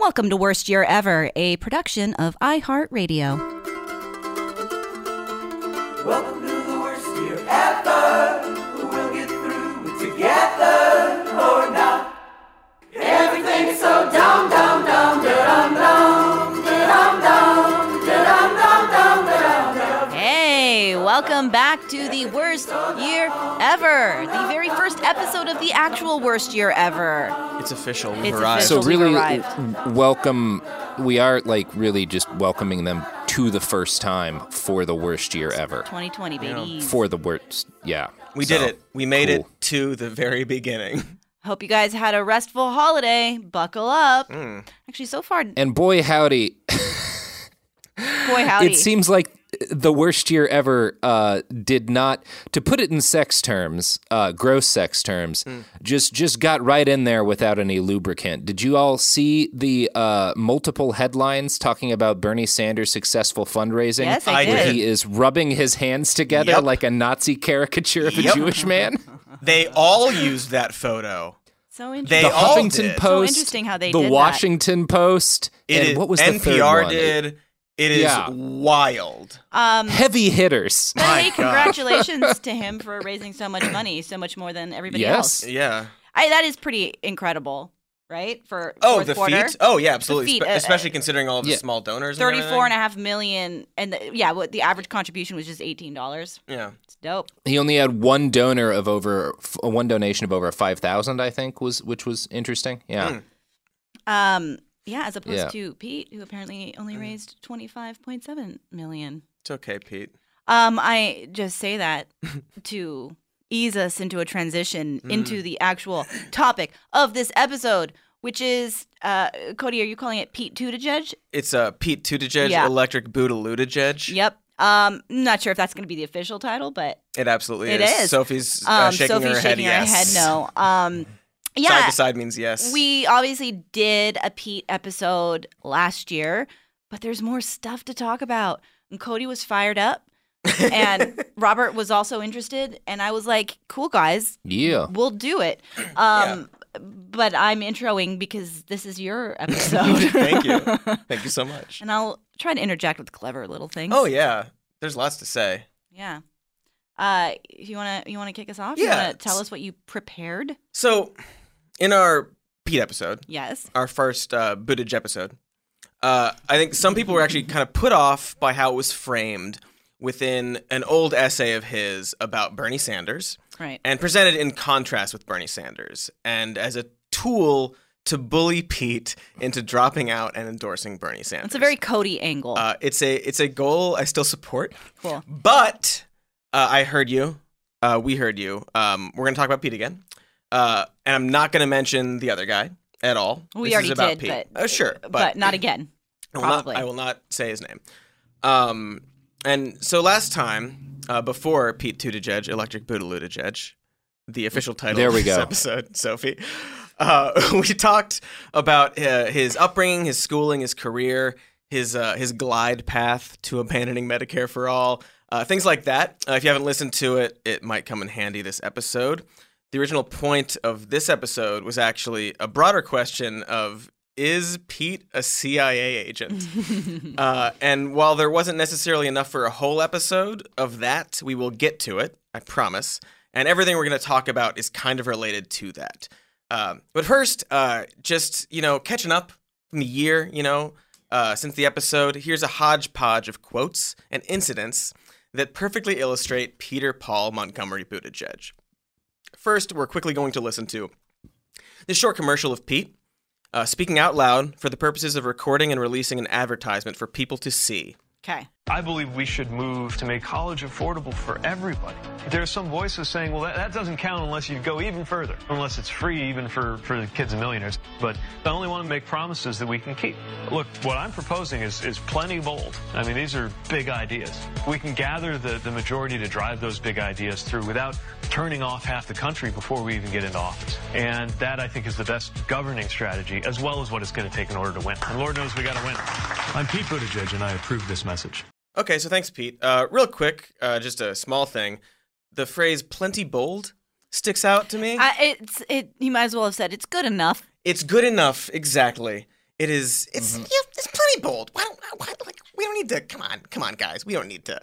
Welcome to Worst Year Ever, a production of iHeartRadio. Welcome to the worst year ever. We'll get through it together or not. Everything's so dumb, dumb, welcome back to the Worst Year Ever, the very first episode of the actual Worst Year Ever. It's official. We've It's arrived. official. So really, arrived. w- welcome. We are like really just welcoming them to the first time for the worst year ever. 2020, baby. For the worst, yeah. we So, did it. We made cool. it to the very beginning. Hope you guys had a restful holiday. Buckle up. Mm. Actually, so far, And boy, howdy, boy, howdy. it seems like the worst year ever uh, did not, to put it in sex terms, uh, gross sex terms, Hmm. just just got right in there without any lubricant. Did you all see the uh, multiple headlines talking about Bernie Sanders' successful fundraising? Yes, I I did. Where he is rubbing his hands together Yep. like a Nazi caricature of a Jewish man. They all used that photo. so They interesting. the all Huffington did. So Post, interesting how they the did that. Washington Post, It and is- what was the NPR third one? did. It is Yeah. wild. Um, Heavy hitters. but My hey, God. congratulations to him for raising so much money, so much more than everybody Yes. else. Yeah. I, that is pretty incredible, right? For Oh, the quarter. feet. Oh, yeah, absolutely. feet, Spe- uh, especially considering all of the Yeah. small donors. and 34 and a half million and the, yeah what the average contribution was just $18 Yeah. it's dope He only had one donor of over one donation of over five thousand, I think, was which was interesting. Yeah, Mm. um yeah as opposed Yeah. to pete who apparently only Mm. raised 25.7 million It's okay, Pete. um i just say that to ease us into a transition Mm. into the actual topic of this episode which is uh cody are you calling it pete Buttigieg? It's uh, Pete Buttigieg, Yeah. Electric Bootaluttigieg. yep um not sure if that's going to be the official title but It absolutely It is. is. Sophie's uh, um shaking sophie's her shaking head her yes. head no um yeah Side to side means yes. We obviously did a Pete episode last year, but there's more stuff to talk about. And Cody was fired up, and Robert was also interested. And I was like, cool, guys, yeah. we'll do it. Um, But I'm introing because this is your episode. Thank you. Thank you so much. and I'll try to interject with clever little things. Oh yeah, there's lots to say. Yeah. Uh, you wanna you wanna kick us off? You Yeah. wanna tell us what you prepared? So, in our Pete episode, Yes. our first uh, Buttigieg episode, uh, I think some people were actually kind of put off by how it was framed within an old essay of his about Bernie Sanders Right. and presented in contrast with Bernie Sanders and as a tool to bully Pete into dropping out and endorsing Bernie Sanders. It's a very Cody angle. uh, it's a it's a goal I still support. cool. But uh, I heard you. Uh, we heard you. Um, we're going to talk about Pete again. Uh, and I'm not going to mention the other guy at all. We This already is about did, Pete. but Uh, sure, but, but, not again. I will not, probably. I will not say his name. Um, and so last time, uh, before Pete Buttigieg, Electric Buttigieg, the official title There of we this go. episode, Sophie, Uh, we talked about uh, his upbringing, his schooling, his career, his uh, his glide path to abandoning Medicare for all, uh, things like that. Uh, if you haven't listened to it, it might come in handy this episode. The original point of this episode was actually a broader question of is Pete a CIA agent? uh, and while there wasn't necessarily enough for a whole episode of that, we will get to it, I promise. And everything we're going to talk about is kind of related to that. Um, but first, uh, just, you know, catching up from the year, you know, uh, since the episode, here's a hodgepodge of quotes and incidents that perfectly illustrate Peter Paul Montgomery Buttigieg. First, we're quickly going to listen to this short commercial of Pete uh, speaking out loud for the purposes of recording and releasing an advertisement for people to see. Okay. I believe we should move to make college affordable for everybody. There are some voices saying, well, that, that, doesn't count unless you go even further, unless it's free even for, for the kids and millionaires. But I only want to make promises that we can keep. Look, what I'm proposing is, is plenty bold. I mean, these are big ideas. We can gather the, the majority to drive those big ideas through without turning off half the country before we even get into office. And that, I think, is the best governing strategy, as well as what it's going to take in order to win. And Lord knows we got to win. I'm Pete Buttigieg, and I approve this message. Okay, so thanks, Pete. Uh, real quick, uh, just a small thing. The phrase "plenty bold" sticks out to me. I, it's it. You might as well have said it's good enough. it's good enough, exactly. It is. It's Mm-hmm. yeah, it's plenty bold. Why don't why, like we don't need to? Come on, come on, guys. We don't need to.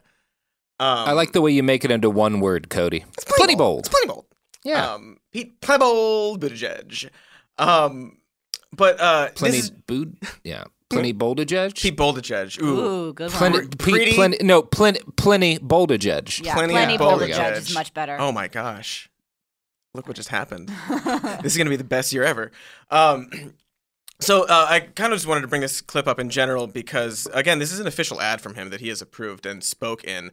Um, I like the way you make it into one word, Cody. it's plenty bold. It's plenty bold. Yeah. Um, Pete plenty bold Buttigieg. Um, but uh, plenty this is bood. Yeah. Plenty Boldageg. Pete Buttigieg. Ooh. Ooh, good one. Plenty, Pre- pretty- Pete, plenty, no, plenty, plenty Boldageg. yeah, plenty plenty, of bold Buttigieg. judge is much better. Oh my gosh. Look what just happened. this is going to be the best year ever. Um, so uh, I kind of just wanted to bring this clip up in general because, again, this is an official ad from him that he has approved and spoke in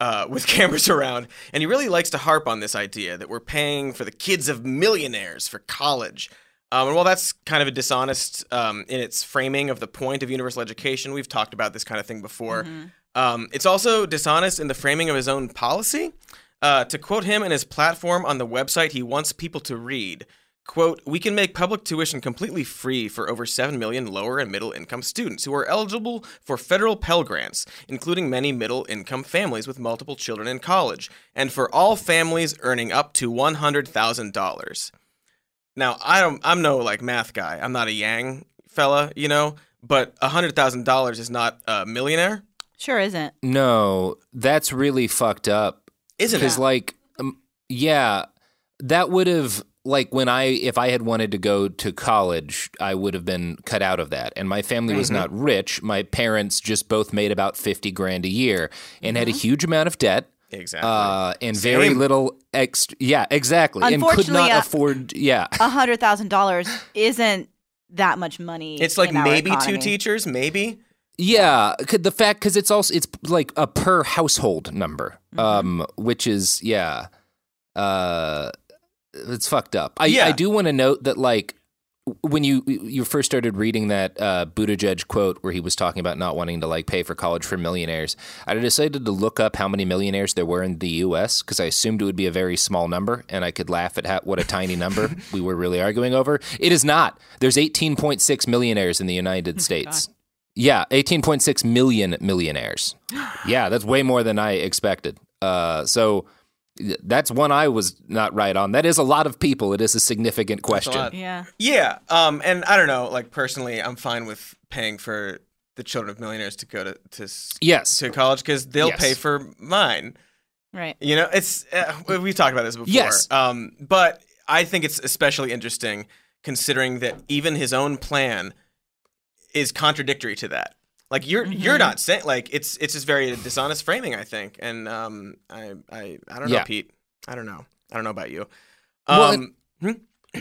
uh, with cameras around. And he really likes to harp on this idea that we're paying for the kids of millionaires for college. Um, and while that's kind of a dishonest um, in its framing of the point of universal education, we've talked about this kind of thing before. Um, it's also dishonest in the framing of his own policy. Uh, to quote him in his platform on the website he wants people to read, quote, we can make public tuition completely free for over 7 million lower and middle income students who are eligible for federal Pell Grants, including many middle income families with multiple children in college, and for all families earning up to $100,000. Now, I don't I'm no like math guy. I'm not a Yang fella, you know, but $100,000 is not a millionaire, Sure isn't. No, that's really fucked up. isn't Because, like, um, yeah, that would have, like, when I, if I had wanted to go to college, I would have been cut out of that. And my family was not rich. My parents just both made about 50 grand a year and had a huge amount of debt. Exactly. Uh, and very little extra. Yeah, exactly. And could not uh, afford. Yeah. A hundred thousand dollars isn't that much money. it's like in our maybe two teachers, maybe. Yeah, could the fact because it's also it's like a per household number, um, which is yeah, uh, it's fucked up. I Yeah. I do want to note that like when you you first started reading that uh, Buttigieg quote where he was talking about not wanting to like pay for college for millionaires, I decided to look up how many millionaires there were in the U.S. because I assumed it would be a very small number, and I could laugh at how, what a tiny number we were really arguing over. It is not. There's 18.6 millionaires in the United States. Yeah, 18.6 million millionaires. Yeah, that's way more than I expected. Uh, so that's one I was not right on. That is a lot of people. It is a significant question. lot. Yeah. Yeah. Um, and I don't know, like personally, I'm fine with paying for the children of millionaires to go to to, Yes. to college because they'll Yes. pay for mine. Right. You know, it's uh, we- we've talked about this before. Yes. Um, but I think it's especially interesting considering that even his own plan is contradictory to that. Like you're you're not saying like it's it's just very dishonest framing. I think, and um, I I I don't know, Yeah. Pete. I don't know. I don't know about you. Well, Um, hmm?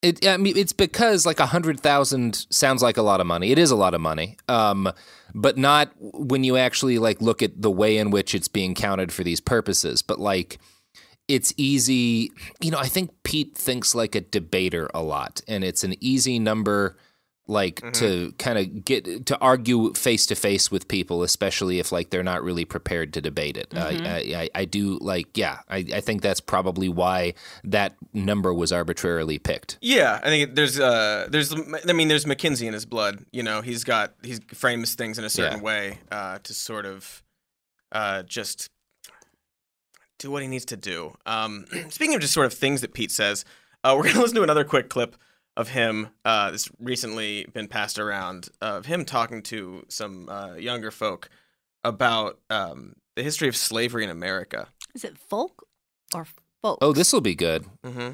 It, I mean, it's because like a hundred thousand sounds like a lot of money. It is a lot of money, um, but not when you actually like look at the way in which it's being counted for these purposes. But like, it's easy. You know, I think Pete thinks like a debater a lot, and it's an easy number like to kind of get to argue face to face with people, especially if like they're not really prepared to debate it. Uh, I, I, I do like, yeah, I, I think that's probably why that number was arbitrarily picked. Yeah, I think there's uh there's I mean there's McKinsey in his blood. You know, he's got he frames things in a certain Yeah. way uh, to sort of uh, just do what he needs to do. Um, speaking of just sort of things that Pete says, uh, we're gonna listen to another quick clip of him. Uh, that's recently been passed around of him talking to some uh, younger folk about um, the history of slavery in America. Is it folk or folk? Oh, this will be good. hmm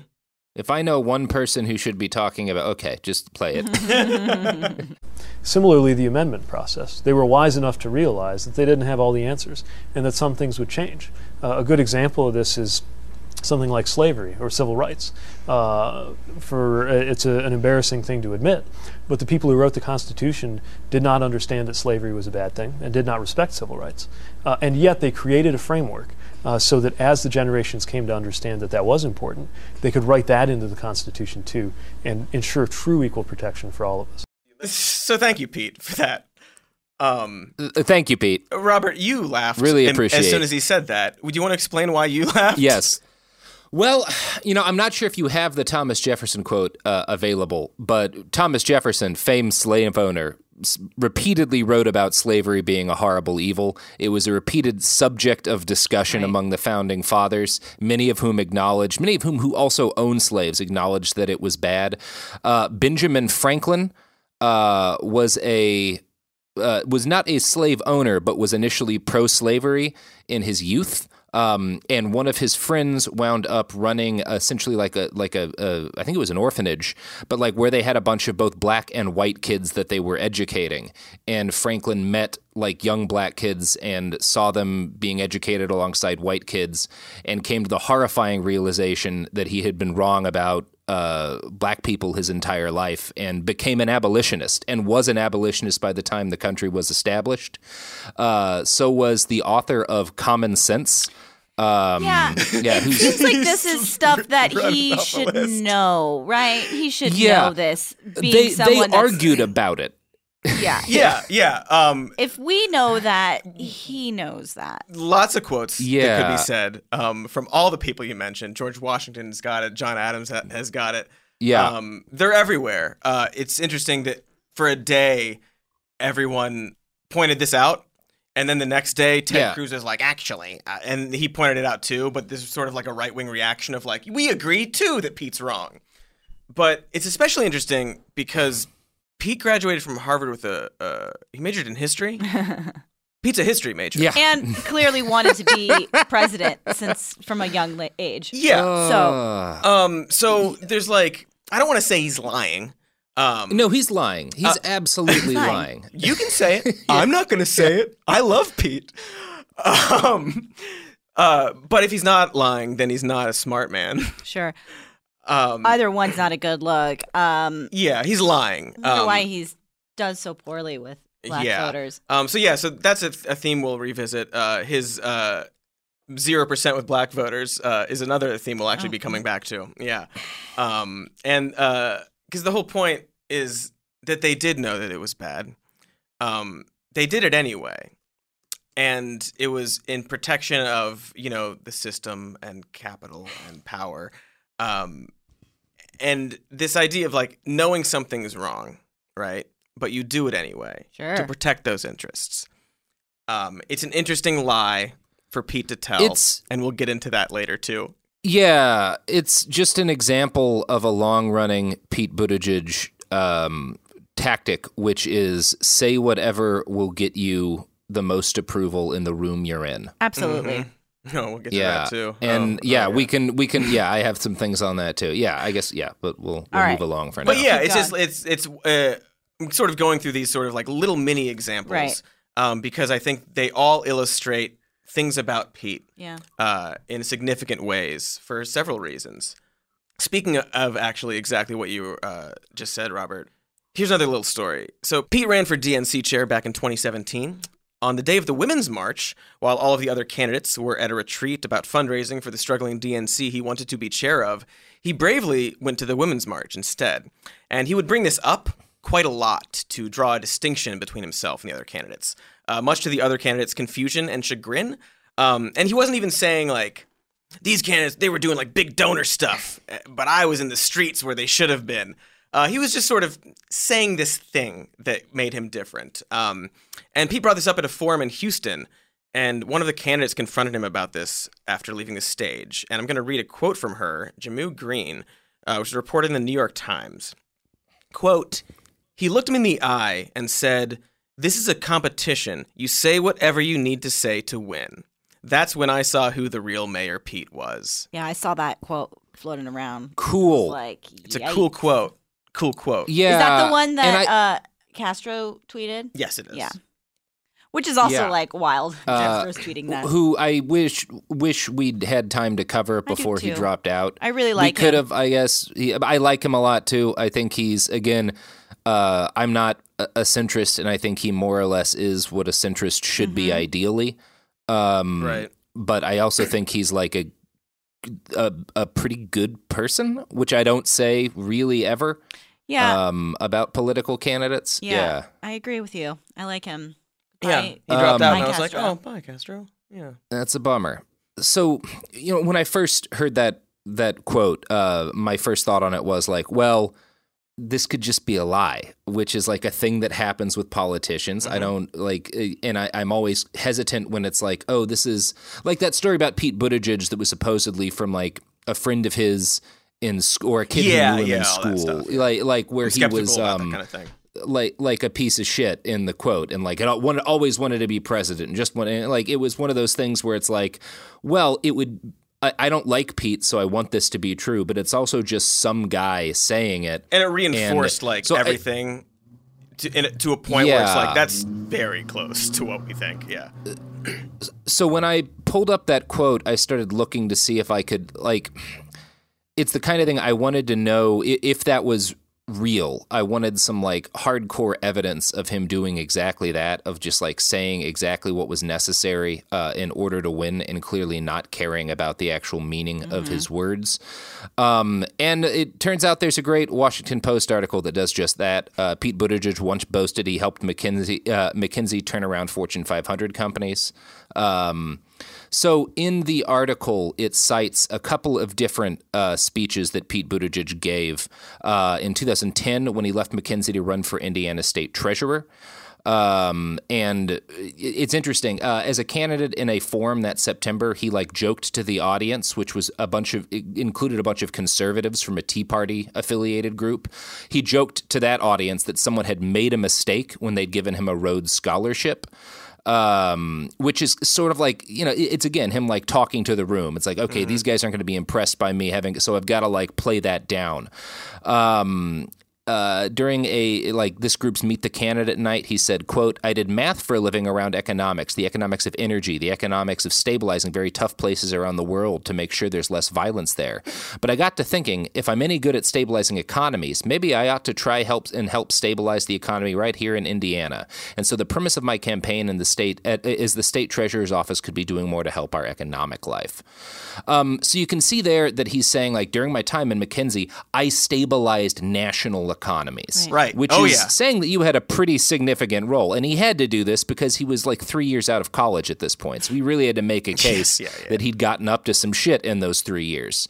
If I know one person who should be talking about, okay, just play it. Similarly, the amendment process. They were wise enough to realize that they didn't have all the answers and that some things would change. Uh, a good example of this is something like slavery or civil rights. Uh, for uh, it's a, an embarrassing thing to admit, but the people who wrote the Constitution did not understand that slavery was a bad thing and did not respect civil rights, uh, and yet they created a framework. Uh, so that as the generations came to understand that that was important, they could write that into the Constitution too and ensure true equal protection for all of us. So thank you, Pete, for that. Um, Uh, Thank you, Pete. Robert, you laughed. Really and- appreciate as soon as he said that. Would you want to explain why you laughed? Yes. Well, you know, I'm not sure if you have the Thomas Jefferson quote uh, available, but Thomas Jefferson, famed slave owner, s- repeatedly wrote about slavery being a horrible evil. It was a repeated subject of discussion among the founding fathers, many of whom acknowledged, many of whom who also owned slaves acknowledged that it was bad. Uh, Benjamin Franklin uh, was a uh, was not a slave owner, but was initially pro-slavery in his youth. Um, and one of his friends wound up running essentially like a like a, a I think it was an orphanage, but like where they had a bunch of both black and white kids that they were educating. And Franklin met like young black kids and saw them being educated alongside white kids, and came to the horrifying realization that he had been wrong about uh, black people his entire life and became an abolitionist and was an abolitionist by the time the country was established. Uh, so was the author of Common Sense. Um, Yeah. yeah, It seems like this is stuff that he should list. know, right? He should Yeah. know this. Being they they that's- argued about it. Yeah. Yeah, yeah. Um, If we know that, he knows that. lots of quotes that could be said um, from all the people you mentioned. George Washington's got it. John Adams ha- has got it. Yeah. Um, they're everywhere. Uh, it's interesting that for a day, everyone pointed this out. And then the next day, Ted Yeah. Cruz is like, actually, uh, and he pointed it out too. But this is sort of like a right wing reaction of like, we agree too that Pete's wrong. But it's especially interesting because Pete graduated from Harvard with a uh, he majored in history. Pete's a history major. Yeah. And clearly wanted to be president since from a young age. Yeah. So Uh, Um. So there's like, I don't want to say he's lying. Um. no, he's lying. He's Uh, absolutely lying. lying. You can say it. I'm not going to say it. I love Pete. Um. Uh. But if he's not lying, then he's not a smart man. sure, Um. either one's not a good look. Um, yeah, he's lying. I wonder Um, why he's does so poorly with black yeah. voters. Um, so yeah, so that's a, a theme we'll revisit. Uh, his uh, zero percent with black voters uh, is another theme we'll actually be coming back to. Yeah, um, and because the whole point is that they did know that it was bad. Um, they did it anyway, and it was in protection of you know the system and capital and power. Um, and this idea of like knowing something is wrong, right? But you do it anyway Sure. to protect those interests. Um, it's an interesting lie for Pete to tell, It's- and we'll get into that later too. Yeah, it's just an example of a long running Pete Buttigieg um, tactic, which is say whatever will get you the most approval in the room you're in. Absolutely. No, we'll get Yeah, to that too. and Oh, yeah, oh, we can we can yeah, I have some things on that too. Yeah, I guess yeah, but we'll, we'll All right. move along for now. But yeah, Keep it's just it's it's uh, sort of going through these sort of like little mini examples, Right. Um, because I think they all illustrate things about Pete. Yeah. uh, in significant ways for several reasons. Speaking of actually exactly what you uh, just said, Robert, here's another little story. So, Pete ran for DNC chair back in 2017. On the day of the Women's March, while all of the other candidates were at a retreat about fundraising for the struggling DNC he wanted to be chair of, he bravely went to the Women's March instead. And he would bring this up quite a lot to draw a distinction between himself and the other candidates, uh, much to the other candidates' confusion and chagrin. Um, and he wasn't even saying like these candidates they were doing like big donor stuff, eh, but I was in the streets where they should have been. Uh, he was just sort of saying this thing that made him different. Um, and Pete brought this up at a forum in Houston, and one of the candidates confronted him about this after leaving the stage. And I'm going to read a quote from her, Jehmu Greene, uh, which was reported in the New York Times. Quote, he looked him in the eye and said, This is a competition. You say whatever you need to say to win. That's when I saw who the real Mayor Pete was. Yeah, I saw that quote floating around. Cool. Like It's a cool quote. Cool quote. Yeah. Is that the one that I- uh, Castro tweeted? Yes, it is. Yeah. Which is also Yeah. like wild. Uh, Castro's tweeting that. who I wish wish we'd had time to cover before he dropped out. I really like we could have, I guess. He, I like him a lot too. I think he's again. Uh, I'm not a, a centrist, and I think he more or less is what a centrist should be Mm-hmm. ideally. Um, Right. But I also think he's like a, a a pretty good person, which I don't say really ever. yeah. Um, about political candidates. yeah. I agree with you. I like him. Yeah. Bye. He dropped Um, out, and I was like, oh, bye, Castro. Yeah. That's a bummer. So, you know, when I first heard that that quote, uh, my first thought on it was like, well, this could just be a lie, which is like a thing that happens with politicians. I don't like, uh, and I, I'm always hesitant when it's like, oh, this is like that story about Pete Buttigieg that was supposedly from like a friend of his in school or a kid Yeah, who knew him yeah, in school, like like where he was um, kind of thing. like like a piece of shit in the quote and like it one always wanted to be president and just wanted like it was one of those things where it's like well it would I, I don't like Pete so I want this to be true but it's also just some guy saying it And it reinforced like so I- everything to, in, to a point where it's like that's very close to what we think. Yeah. so when I pulled up that quote, I started looking to see if I could like. It's the kind of thing I wanted to know i- if that was real. I wanted some like hardcore evidence of him doing exactly that, of just like saying exactly what was necessary uh, in order to win, and clearly not caring about the actual meaning of his words. Um, and it turns out there's a great Washington Post article that does just that. Uh, Pete Buttigieg once boasted he helped McKinsey uh, McKinsey turn around Fortune 500 companies. Um, so in the article, it cites a couple of different uh, speeches that Pete Buttigieg gave uh, in 2010 when he left McKinsey to run for Indiana State Treasurer. Um, and it's interesting. Uh, as a candidate in a forum that September, he like joked to the audience, which was a bunch of included a bunch of conservatives from a Tea Party affiliated group. He joked to that audience that someone had made a mistake when they'd given him a Rhodes Scholarship um, which is sort of like you know it's again him like talking to the room. It's like okay, these guys aren't going to be impressed by me having, so I've got to like play that down. Um, uh, during a like this group's meet the candidate night, he said, "quote I did math for a living around economics, the economics of energy, the economics of stabilizing very tough places around the world to make sure there's less violence there. But I got to thinking, if I'm any good at stabilizing economies, maybe I ought to try help and help stabilize the economy right here in Indiana. And so the premise of my campaign in the state at, is the state treasurer's office could be doing more to help our economic life. Um, so you can see there that he's saying like during my time in McKinsey, I stabilized national economies, Right. Which Oh, is yeah. saying that you had a pretty significant role, and he had to do this because he was like three years out of college at this point. So he really had to make a case Yeah, yeah. that he'd gotten up to some shit in those three years.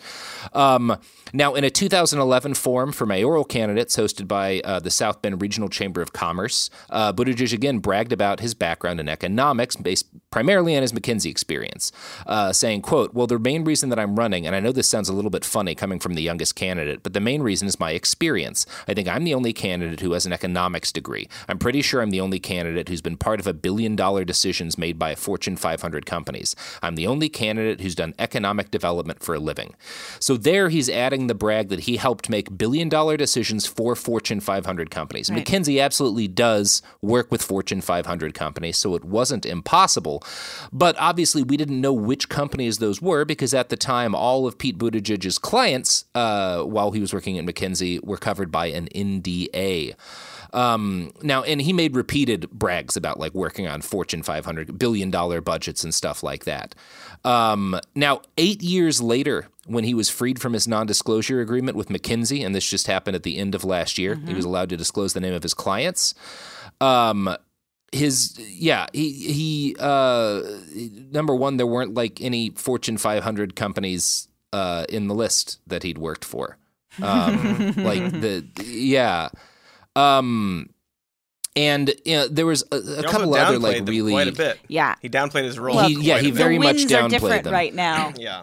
Um, now, in a 2011 forum for mayoral candidates hosted by uh, the South Bend Regional Chamber of Commerce, uh, Buttigieg again bragged about his background in economics, based primarily on his McKinsey experience, uh, saying, "quote Well, the main reason that I'm running, and I know this sounds a little bit funny coming from the youngest candidate, but the main reason is my experience. I think I'm the only candidate who has an economics degree. I'm pretty sure I'm the only candidate who's been part of a billion dollar decisions made by Fortune 500 companies. I'm the only candidate who's done economic development for a living. So there he's adding the brag that he helped make billion dollar decisions for Fortune 500 companies. Right. McKinsey absolutely does work with Fortune 500 companies, so it wasn't impossible. But obviously, we didn't know which companies those were because at the time, all of Pete Buttigieg's clients, uh, while he was working at McKinsey, were covered by an NDA. Um, now, and he made repeated brags about like working on Fortune 500 billion dollar budgets and stuff like that. Um, now, eight years later, when he was freed from his non disclosure agreement with McKinsey, and this just happened at the end of last year, he was allowed to disclose the name of his clients. Um, his yeah he he uh number one there weren't like any fortune 500 companies uh in the list that he'd worked for. Um like the yeah. Um and you know, there was a, a couple other like really quite a bit. Yeah. He downplayed his role. Well, He- yeah, quite he a bit. very the much winds are different them. right now. Yeah.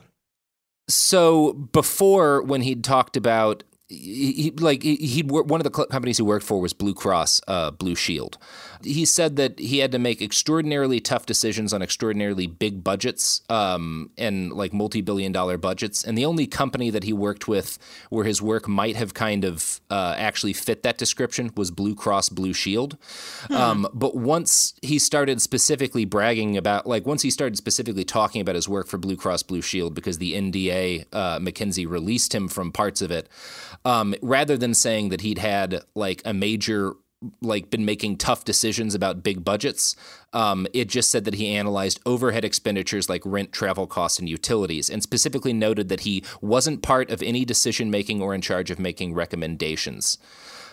so before when he'd talked about he, he- like he- he'd one of the cl- companies he worked for was Blue Cross uh, Blue Shield. He said that he had to make extraordinarily tough decisions on extraordinarily big budgets um, and like multi-billion dollar budgets. And the only company that he worked with where his work might have kind of uh, actually fit that description was Blue Cross Blue Shield. Um, but once he started specifically bragging about, like, once he started specifically talking about his work for Blue Cross Blue Shield because the NDA, uh, McKinsey released him from parts of it, um, rather than saying that he'd had like a major like been making tough decisions about big budgets. Um, it just said that he analyzed overhead expenditures like rent, travel costs, and utilities, and specifically noted that he wasn't part of any decision making or in charge of making recommendations.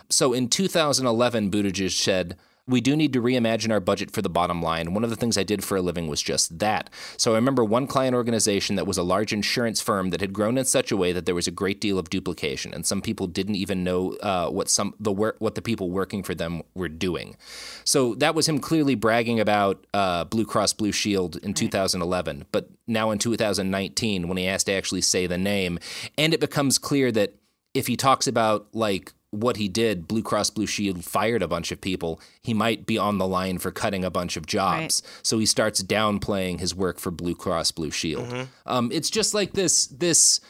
So in 2011, Buttigieg said, we do need to reimagine our budget for the bottom line. One of the things I did for a living was just that. So I remember one client organization that was a large insurance firm that had grown in such a way that there was a great deal of duplication, and some people didn't even know uh, what some the work what the people working for them were doing. So that was him clearly bragging about uh, Blue Cross Blue Shield in 2011. But now in 2019, when he has to actually say the name, and it becomes clear that if he talks about like what he did, Blue Cross Blue Shield fired a bunch of people, he might be on the line for cutting a bunch of jobs. So he starts downplaying his work for Blue Cross Blue Shield. Mm-hmm. Um, it's just like this this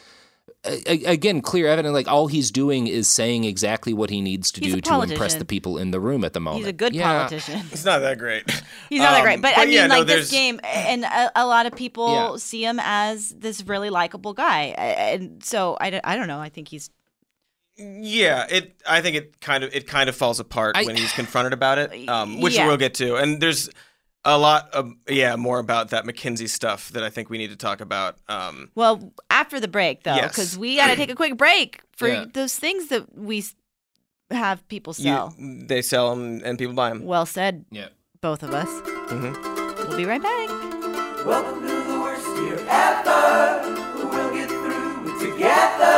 a- a- again clear evidence like all he's doing is saying exactly what he needs to He's do to impress the people in the room at the moment. He's a good Yeah. politician. It's not that great. He's not that Um, great, but, I mean, yeah, no, like this game, and a, a lot of people Yeah. see him as this really likable guy, and so I, I don't know. I think he's Yeah, it. I think it kind of it kind of falls apart I- when he's confronted about it, um, which Yeah. we'll get to. And there's a lot of yeah more about that McKinsey stuff that I think we need to talk about. Um, well after the break though, Yes. because we got to take a quick break for Yeah. those things that we have people you- sell. they sell them and people buy them. Well said, Yeah. both of us. Mm-hmm. We'll be right back. Welcome to the worst year ever. We'll get through it together or not.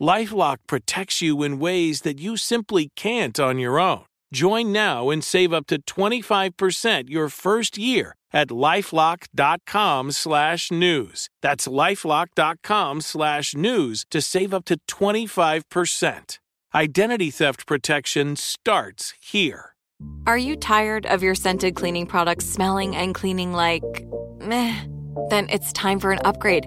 Lifelock protects you in ways that you simply can't on your own. Join now and save up to 25% your first year at lifelock.com slash news. That's lifelock.com slash news to save up to 25%. Identity theft protection starts here. Are you tired of your scented cleaning products smelling and cleaning like meh? Then it's time for an upgrade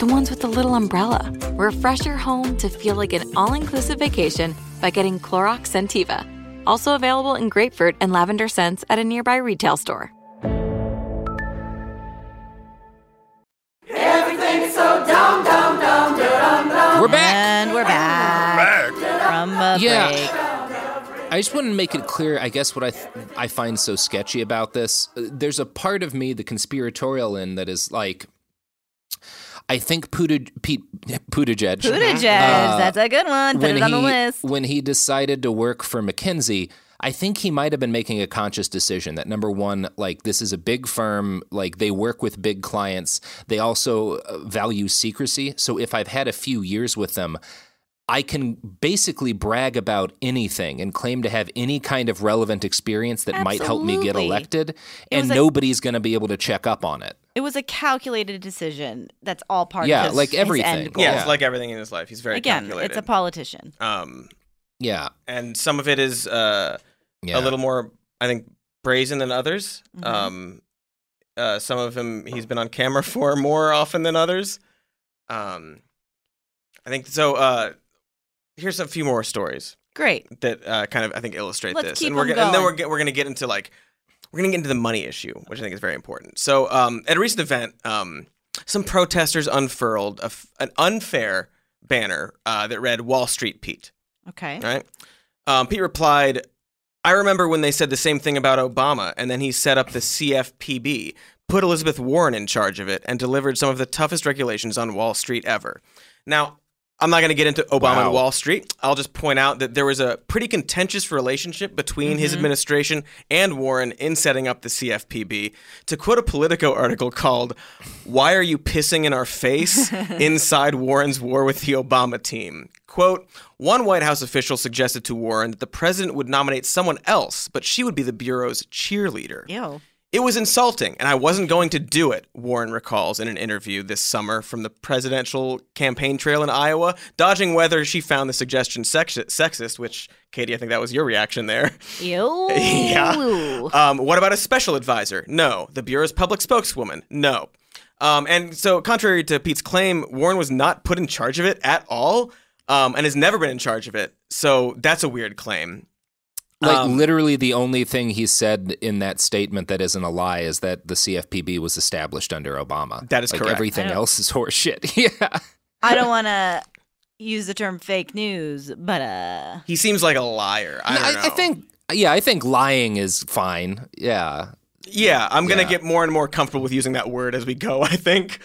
The ones with the little umbrella. Refresh your home to feel like an all inclusive vacation by getting Clorox Scentiva. Also available in grapefruit and lavender scents at a nearby retail store. Everything's so dumb, dumb, dumb, dumb, dumb. We're back. And we're back, from a Yeah. break. I just want to make it clear. I guess what I th- I find so sketchy about this, uh, there's a part of me, the conspiratorial in, that is like, I think Puta, Pete Buttigieg. Buttigieg, uh, that's a good one. Put it on the he- list. When he decided to work for McKinsey, I think he might have been making a conscious decision that number one, like this is a big firm, like they work with big clients. They also uh, value secrecy. So if I've had a few years with them, I can basically brag about anything and claim to have any kind of relevant experience that might help me get elected, and a- nobody's going to be able to check up on it. It was a calculated decision. That's all part Yeah, of his, like his everything. end goal. Yeah, Yeah. it's like everything in his life. He's very Again, calculated. it's a politician. um, Yeah, and some of it is uh, yeah. a little more, I think, brazen than others. Mhm. Um, uh, some of him he's been on camera for more often than others. Um, I think so. Uh, here's a few more stories Great. that uh, kind of I think illustrate Let's this, keep and we're 'em gonna, and then going. we're get, we're gonna get into like we're gonna get into the money issue, which I think is very important. So um, at a recent event, um, some protesters unfurled a f- an unfair banner uh, that read "Wall Street Pete." Okay. Right? Um, Pete replied, I remember when they said the same thing about Obama, and then he set up the CFPB, put Elizabeth Warren in charge of it, and delivered some of the toughest regulations on Wall Street ever. Now, I'm not going to get into Obama Wow. and Wall Street. I'll just point out that there was a pretty contentious relationship between his mm-hmm. administration and Warren in setting up the CFPB. To quote a Politico article called, Why Are You Pissing in Our Face? Inside Warren's War with the Obama Team. Quote, one White House official suggested to Warren that the president would nominate someone else, but she would be the Bureau's cheerleader. Ew. It was insulting, and I wasn't going to do it, Warren recalls in an interview this summer from the presidential campaign trail in Iowa, dodging whether she found the suggestion sex- sexist, which, Katie, I think that was your reaction there. Ew. Yeah. Um, what about a special advisor? No. The Bureau's public spokeswoman? No. Um, and so, contrary to Pete's claim, Warren was not put in charge of it at all um, and has never been in charge of it. So, that's a weird claim. Like Um, literally, the only thing he said in that statement that isn't a lie is that the CFPB was established under Obama. That is like correct. Everything else is horseshit. yeah. I don't want to use the term fake news, but uh, He seems like a liar. I, don't know. I, think. Yeah, I think lying is fine. Yeah. Yeah, I'm gonna Yeah. get more and more comfortable with using that word as we go. I think.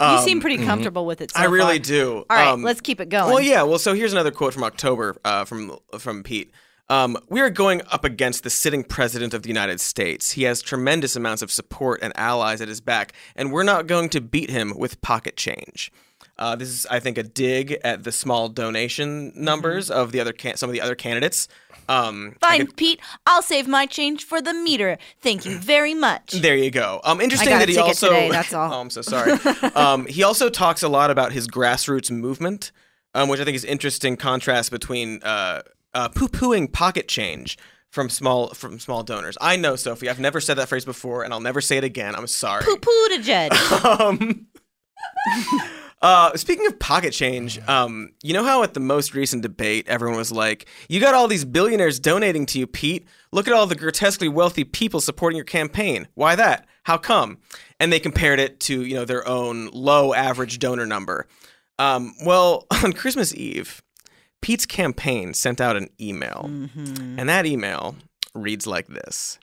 you Um, seem pretty comfortable with it. So I really far. do. All right, Um, let's keep it going. Well, yeah. Well, so here's another quote from October uh, from from Pete. Um, we are going up against the sitting president of the United States. He has tremendous amounts of support and allies at his back, and we're not going to beat him with pocket change. Uh, this is, I think, a dig at the small donation numbers of the other can- some of the other candidates. Um, Fine, could- Pete. I'll save my change for the meter. Thank you very much. There you go. Um, interesting that he also. today, that's all. oh, I'm so sorry. um, he also talks a lot about his grassroots movement, um, which I think is interesting contrast between uh, uh, poo-pooing pocket change from small from small donors. I know, Sophie. I've never said that phrase before, and I'll never say it again. I'm sorry. Poo poo to judge. um, uh, speaking of pocket change, um, you know how at the most recent debate, everyone was like, "You got all these billionaires donating to you, Pete. Look at all the grotesquely wealthy people supporting your campaign. Why that? How come?" And they compared it to you know their own low average donor number. Um, well, on Christmas Eve, Pete's campaign sent out an email, mm-hmm. and that email reads like this.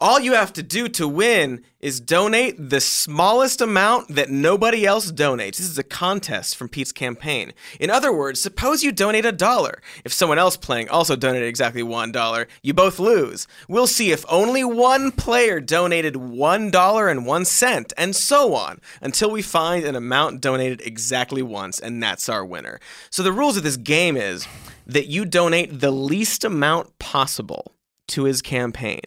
All you have to do to win is donate the smallest amount that nobody else donates. This is a contest from Pete's campaign. In other words, suppose you donate a dollar. If someone else playing also donated exactly one dollar, you both lose. We'll see if only one player donated one dollar and one cent, and so on, until we find an amount donated exactly once, and that's our winner. So the rules of this game is that you donate the least amount possible to his campaign.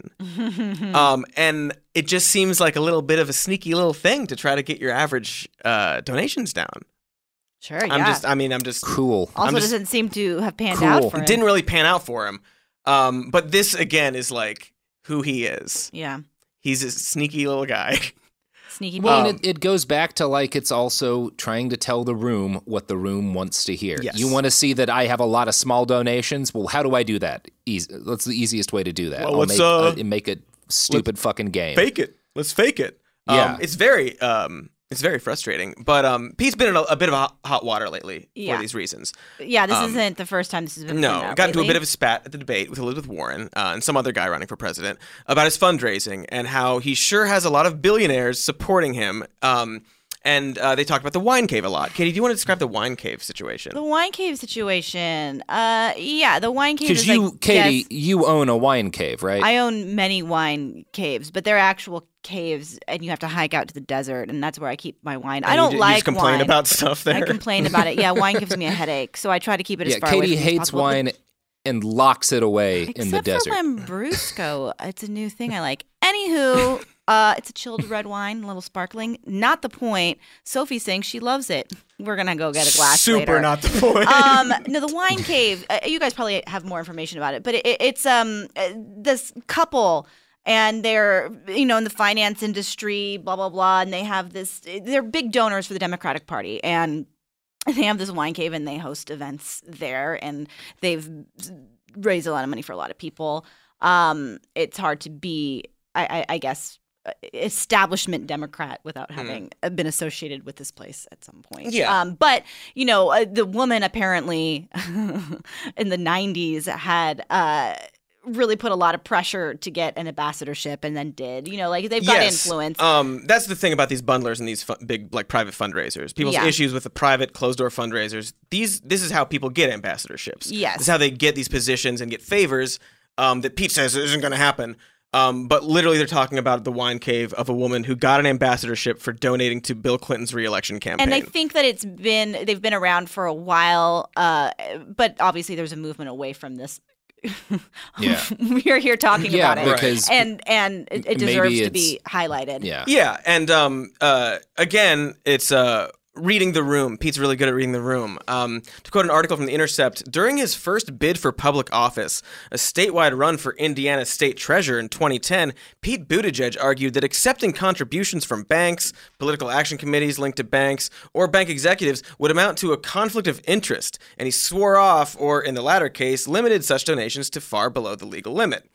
um, and it just seems like a little bit of a sneaky little thing to try to get your average uh, donations down. Sure, yeah. I'm just, I mean, I'm just Cool. also I'm just- doesn't seem to have panned Cool. out for him. it didn't really pan out for him. Um, but this again is like who he is. yeah, He's a sneaky little guy. sneaky. Well, Um, it, it goes back to like it's also trying to tell the room what the room wants to hear. Yes. You want to see that I have a lot of small donations. Well, how do I do that? Easy. That's the easiest way to do that. Well, I'll let's, make, uh, make a stupid fucking game. fake it. Let's fake it. Yeah. Um, it's very um, it's very frustrating. But um, Pete's been in a, a bit of hot, hot water lately Yeah. for these reasons. yeah, this um, isn't the first time this has been. No, got into a bit of a spat at the debate with Elizabeth Warren uh, and some other guy running for president about his fundraising and how he sure has a lot of billionaires supporting him. Um, and uh, they talked about the wine cave a lot. Katie, do you want to describe the wine cave situation? The wine cave situation. Uh, yeah, the wine cave Because you, like, Katie, yes, you own a wine cave, right? I own many wine caves, but they're actual caves, and you have to hike out to the desert, and that's where I keep my wine. I And you don't you like just complain wine. about stuff there. I complain about it. Yeah, wine gives me a headache, so I try to keep it as yeah, far away Katie from me as hates wine and locks it away in the Except desert. for Lambrusco, it's a new thing I like. Anywho, uh, it's a chilled red wine, a little sparkling. Not the point. Sophie's saying she loves it. We're gonna go get a glass Super later. not the point. um, no, the wine cave. Uh, you guys probably have more information about it, but it, it's um uh, this couple. And they're, you know, in the finance industry, blah blah blah, and they have this. They're big donors for the Democratic Party, and they have this wine cave, and they host events there, and they've raised a lot of money for a lot of people. Um, it's hard to be, I, I, I guess, establishment Democrat without having uh been associated with this place at some point. Yeah. Um, but you know, uh, the woman apparently in the '90s had. Uh, really put a lot of pressure to get an ambassadorship and then did you know like they've got Yes. influence Um, that's the thing about these bundlers and these fu- big like private fundraisers. People's Yeah. issues with the private closed door fundraisers. These this is how people get ambassadorships. Yes. this is how they get these positions and get favors um, that Pete says isn't going to happen. Um, but literally, they're talking about the wine cave of a woman who got an ambassadorship for donating to Bill Clinton's reelection campaign. And I think that it's been they've been around for a while, uh, but obviously there's a movement away from this. Yeah. we're here talking Yeah, about it, because and and it, it deserves to be highlighted. yeah. Yeah, and um, uh, again, it's uh, reading the room. Pete's really good at reading the room. Um, to quote an article from The Intercept, during his first bid for public office, a statewide run for Indiana state treasurer in 2010, Pete Buttigieg argued that accepting contributions from banks, political action committees linked to banks, or bank executives would amount to a conflict of interest, and he swore off, or in the latter case, limited such donations to far below the legal limit.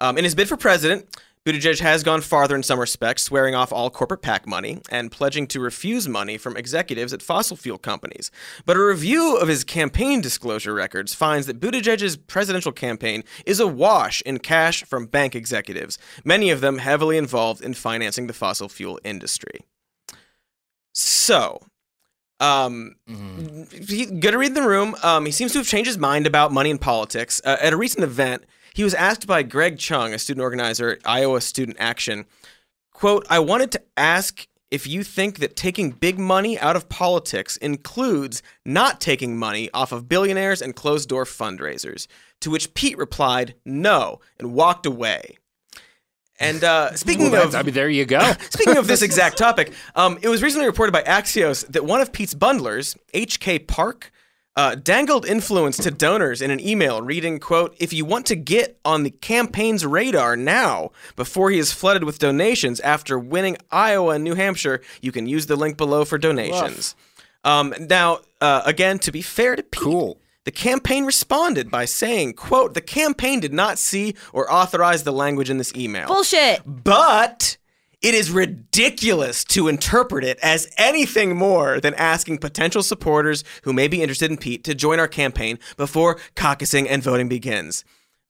Um, in his bid for president, Buttigieg has gone farther in some respects, swearing off all corporate PAC money and pledging to refuse money from executives at fossil fuel companies. But a review of his campaign disclosure records finds that Buttigieg's presidential campaign is awash in cash from bank executives, many of them heavily involved in financing the fossil fuel industry. So, um, he, good to read the room. Um, he seems to have changed his mind about money and politics. Uh, at a recent event, he was asked by Greg Chung, a student organizer at Iowa Student Action, quote, I wanted to ask if you think that taking big money out of politics includes not taking money off of billionaires and closed door fundraisers. To which Pete replied, no, and walked away. And uh, speaking Well, of I mean, there you go. Speaking of this exact topic, um, it was recently reported by Axios that one of Pete's bundlers, H.K. Park, uh, dangled influence to donors in an email reading, quote, if you want to get on the campaign's radar now, before he is flooded with donations after winning Iowa and New Hampshire, you can use the link below for donations. Um, now, uh, again, to be fair to Pete, Cool. the campaign responded by saying, quote, the campaign did not see or authorize the language in this email. Bullshit. But it is ridiculous to interpret it as anything more than asking potential supporters who may be interested in Pete to join our campaign before caucusing and voting begins.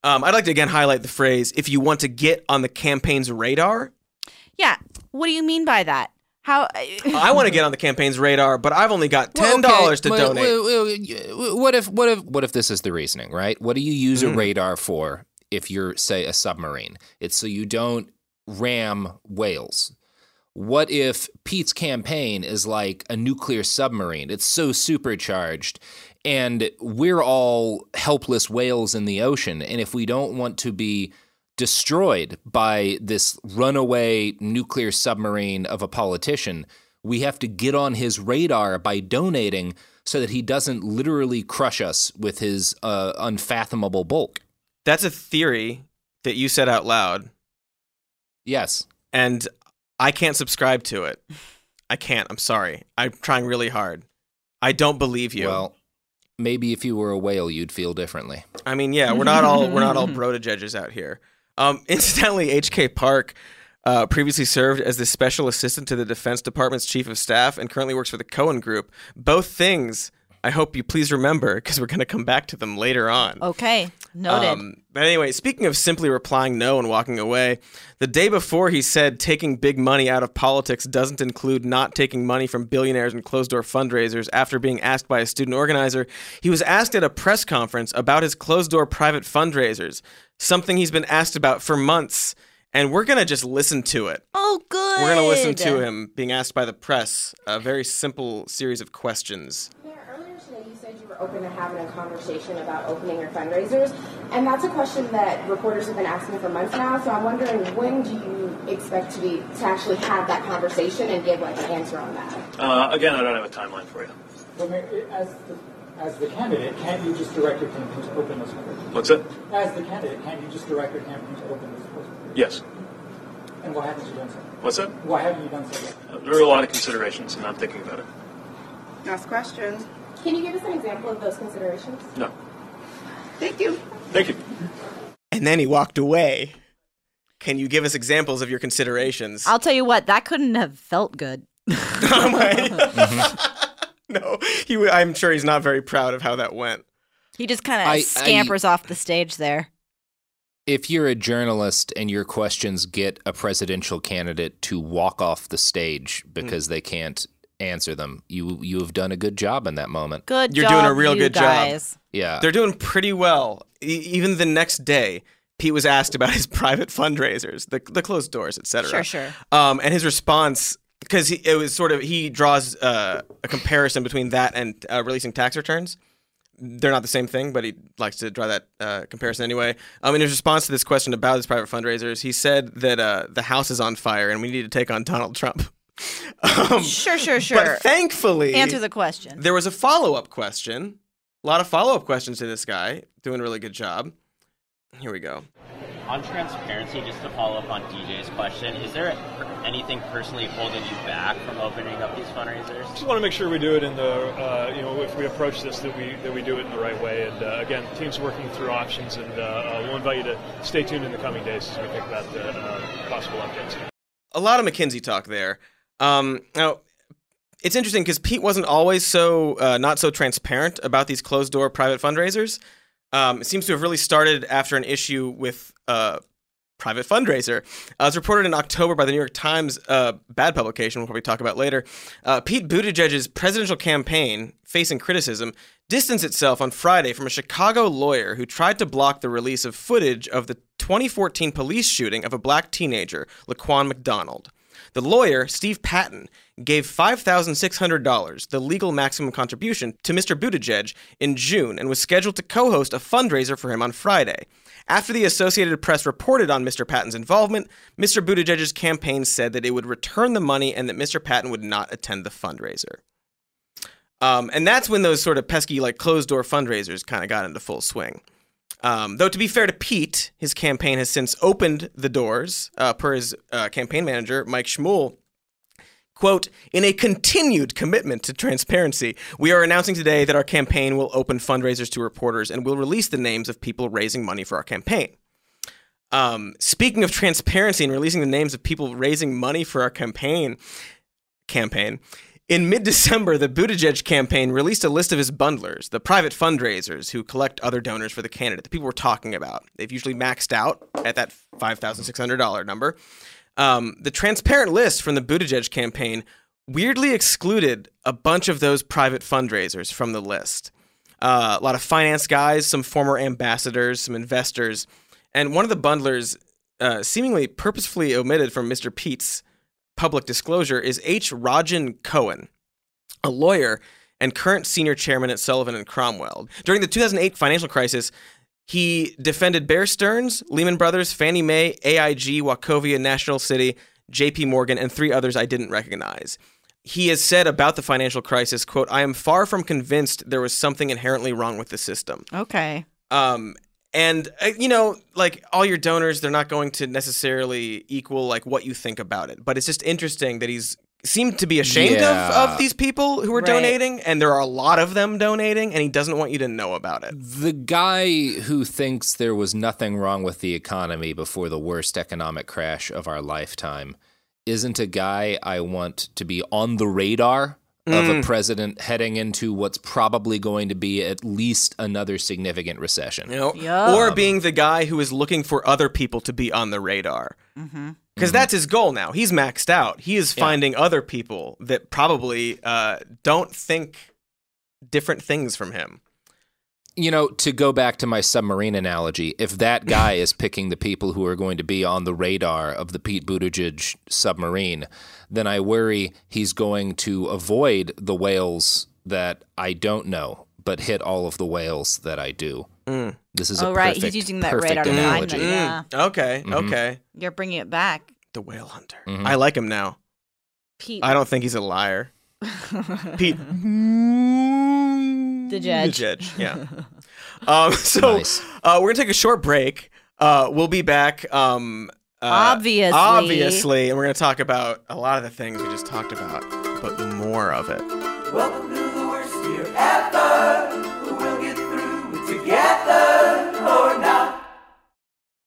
Um, I'd like to again highlight the phrase if you want to get on the campaign's radar. Yeah. What do you mean by that? How? I want to get on the campaign's radar, but I've only got $10 okay, to but- donate. well, well, What if what if what if this is the reasoning, right? What do you use Mm. a radar for if you're say a submarine? It's so you don't ram whales. What if Pete's campaign is like a nuclear submarine? It's so supercharged and we're all helpless whales in the ocean and if we don't want to be destroyed by this runaway nuclear submarine of a politician. We have to get on his radar by donating so that he doesn't literally crush us with his uh, unfathomable bulk. That's a theory that you said out loud, Yes. and I can't subscribe to it. I can't. I'm sorry. I'm trying really hard. I don't believe you. Well, maybe if you were a whale, you'd feel differently. I mean, yeah, we're not all we're not all Broda judges out here. Um, incidentally, H.K. Park uh, previously served as the special assistant to the Defense Department's chief of staff and currently works for the Cohen Group. Both things I hope you please remember because we're going to come back to them later on. Okay, noted. Um, but anyway, speaking of simply replying no and walking away, the day before he said taking big money out of politics doesn't include not taking money from billionaires and closed door fundraisers after being asked by a student organizer. He was asked at a press conference about his closed door private fundraisers, something he's been asked about for months. And we're going to just listen to it. oh, good. We're going to listen to him being asked by the press a very simple series of questions. Mayor, earlier today you said you were open to having a conversation about opening your fundraisers, and that's a question that reporters have been asking for months now. So I'm wondering when do you expect to be to actually have that conversation and give like an answer on that? Uh, again, I don't have a timeline for you. Well, as the, as the candidate, can't you just direct your campaign to open those fundraisers? What's it? As the candidate, can't you just direct your campaign to open those fundraisers? Yes. And why haven't you done so? What's that? Why haven't you done so yet? Uh, There are a lot of considerations, and I'm thinking about it. Last questions. Can you give us an example of those considerations? No. Thank you. Thank you. And then he walked away. Can you give us examples of your considerations? I'll tell you what, that couldn't have felt good. no, he. w- I'm sure he's not very proud of how that went. He just kind I- I- of scampers off the stage there. If you're a journalist and your questions get a presidential candidate to walk off the stage because mm. they can't answer them, you you have done a good job in that moment. Good You're job, doing a real you good guys. job. Yeah. They're doing pretty well. E- even the next day, Pete was asked about his private fundraisers, the the closed doors, etc. Sure, sure. Um, and his response, because it was sort of he draws uh, a comparison between that and uh, releasing tax returns. They're not the same thing, but he likes to draw that uh, comparison anyway. Um, in his response to this question about his private fundraisers, he said that uh, the house is on fire and we need to take on Donald Trump. um, Sure, sure, sure. But thankfully, Answer the question. there was a follow up question. A lot of follow up questions to this guy. Doing a really good job. Here we go. On transparency, just to follow up on DJ's question, is there anything personally holding you back from opening up these fundraisers? Just want to make sure we do it in the, uh, you know, if we approach this, that we that we do it in the right way. And uh, again, team's working through options, and uh, uh, we'll invite you to stay tuned in the coming days as we think about the uh, possible updates. a lot of McKinsey talk there. Um, now, it's interesting because Pete wasn't always so uh, not so transparent about these closed door private fundraisers. Um, it seems to have really started after an issue with uh, private fundraiser. Uh, as reported in October by the New York Times, uh, bad publication, we'll probably talk about later. Uh, Pete Buttigieg's presidential campaign, facing criticism, distanced itself on Friday from a Chicago lawyer who tried to block the release of footage of the 2014 police shooting of a black teenager, Laquan McDonald. The lawyer, Steve Patton, gave $5,600, the legal maximum contribution, to Mr. Buttigieg in June and was scheduled to co host a fundraiser for him on Friday. After the Associated Press reported on Mr. Patton's involvement, Mr. Buttigieg's campaign said that it would return the money and that Mr. Patton would not attend the fundraiser. Um, and that's when those sort of pesky, like closed door fundraisers kind of got into full swing. Um, though to be fair to Pete, his campaign has since opened the doors, uh, per his uh, campaign manager Mike Schmuhl. Quote, in a continued commitment to transparency, we are announcing today that our campaign will open fundraisers to reporters and will release the names of people raising money for our campaign. Um, speaking of transparency and releasing the names of people raising money for our campaign, campaign, in mid December, the Buttigieg campaign released a list of his bundlers, the private fundraisers who collect other donors for the candidate, the people we're talking about. They've usually maxed out at that $5,600 number. Um, the transparent list from the Buttigieg campaign weirdly excluded a bunch of those private fundraisers from the list. Uh, a lot of finance guys, some former ambassadors, some investors, and one of the bundlers, uh, seemingly purposefully omitted from Mr. Pete's public disclosure, is H. Rodgin Cohen, a lawyer and current senior chairman at Sullivan and Cromwell. During the 2008 financial crisis, He defended Bear Stearns, Lehman Brothers, Fannie Mae, AIG, Wachovia, National City, JP Morgan, and three others I didn't recognize. He has said about the financial crisis, quote, I am far from convinced there was something inherently wrong with the system. Okay. Um, and uh, you know, like all your donors, they're not going to necessarily equal like what you think about it. But it's just interesting that he's seemed to be ashamed Yeah. of, of these people who are Right. donating, and there are a lot of them donating, and he doesn't want you to know about it. The guy who thinks there was nothing wrong with the economy before the worst economic crash of our lifetime isn't a guy I want to be on the radar of a Mm. president heading into what's probably going to be at least another significant recession. You know, or being the guy who is looking for other people to be on the radar. Mm-hmm. Because that's his goal now. He's maxed out. He is Yeah. finding other people that probably uh, don't think different things from him. You know, to go back to my submarine analogy, if that guy is picking the people who are going to be on the radar of the Pete Buttigieg submarine, then I worry he's going to avoid the whales that I don't know, but hit all of the whales that I do. Mm. This is oh, a right. perfect, He's using that radar analogy. alignment. Yeah. Mm. Okay, Mhm. okay. You're bringing it back. The whale hunter. Mhm. I like him now. Pete. I don't think he's a liar. Pete. The judge. The judge, yeah. um, so Nice. uh, we're going to take a short break. Uh, we'll be back. Um, uh, Obviously. Obviously. And we're going to talk about a lot of the things we just talked about, but more of it. Welcome to the worst year ever. We'll get through it together or not.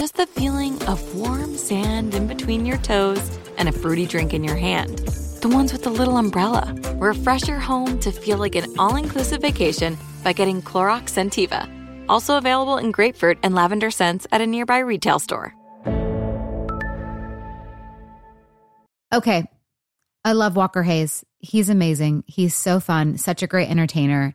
just the feeling of warm sand in between your toes and a fruity drink in your hand. The ones with the little umbrella. Refresh your home to feel like an all inclusive vacation by getting Clorox Scentiva. Also available in grapefruit and lavender scents at a nearby retail store. Okay. I love Walker Hayes. He's amazing. He's so fun, such a great entertainer.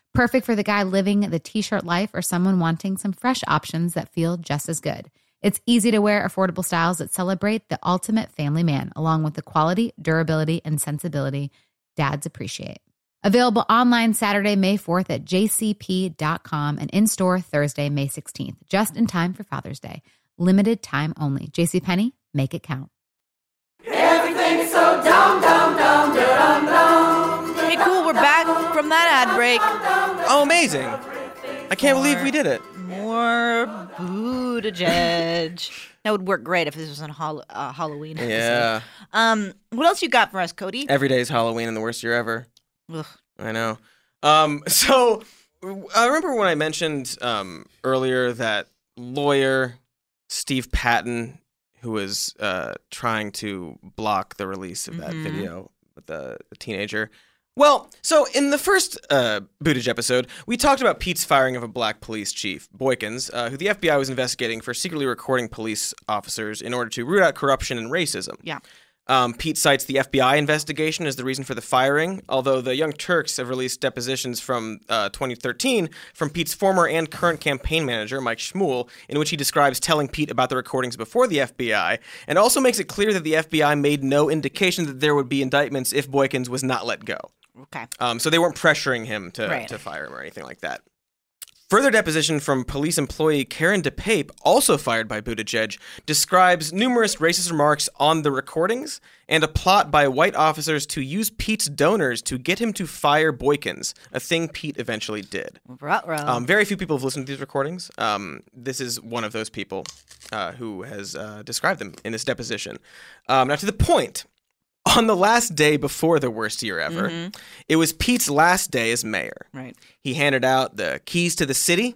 Perfect for the guy living the t shirt life or someone wanting some fresh options that feel just as good. It's easy to wear, affordable styles that celebrate the ultimate family man, along with the quality, durability, and sensibility dads appreciate. Available online Saturday, May 4th at jcp.com and in store Thursday, May 16th, just in time for Father's Day. Limited time only. JCPenney, make it count. Everything's so dumb, dumb, dumb, dumb, dumb. Hey, cool. We're back from that ad break. Oh, amazing. I can't believe we did it. More Buttigieg. that would work great if this was on uh, Halloween. episode. Yeah. Um, what else you got for us, Cody? Every day is Halloween and the worst year ever. Ugh. I know. Um, so I remember when I mentioned um, earlier that lawyer Steve Patton, who was uh, trying to block the release of that Mhm. video with the, the teenager. Well, so in the first uh, Buttigieg episode, we talked about Pete's firing of a black police chief, Boykins, uh, who the FBI was investigating for secretly recording police officers in order to root out corruption and racism. Yeah. Um, Pete cites the FBI investigation as the reason for the firing, although the Young Turks have released depositions from uh, 2013 from Pete's former and current campaign manager, Mike Schmuhl, in which he describes telling Pete about the recordings before the FBI, and also makes it clear that the FBI made no indication that there would be indictments if Boykins was not let go. Okay. Um, so they weren't pressuring him to, Right. to fire him or anything like that. Further deposition from police employee Karen DePaepe, also fired by Buttigieg, describes numerous racist remarks on the recordings and a plot by white officers to use Pete's donors to get him to fire Boykins, a thing Pete eventually did. Um, very few people have listened to these recordings. Um, this is one of those people uh, who has uh, described them in this deposition. Um, now, to the point, on the last day before the worst year ever, Mhm. it was Pete's last day as mayor. Right. He handed out the keys to the city.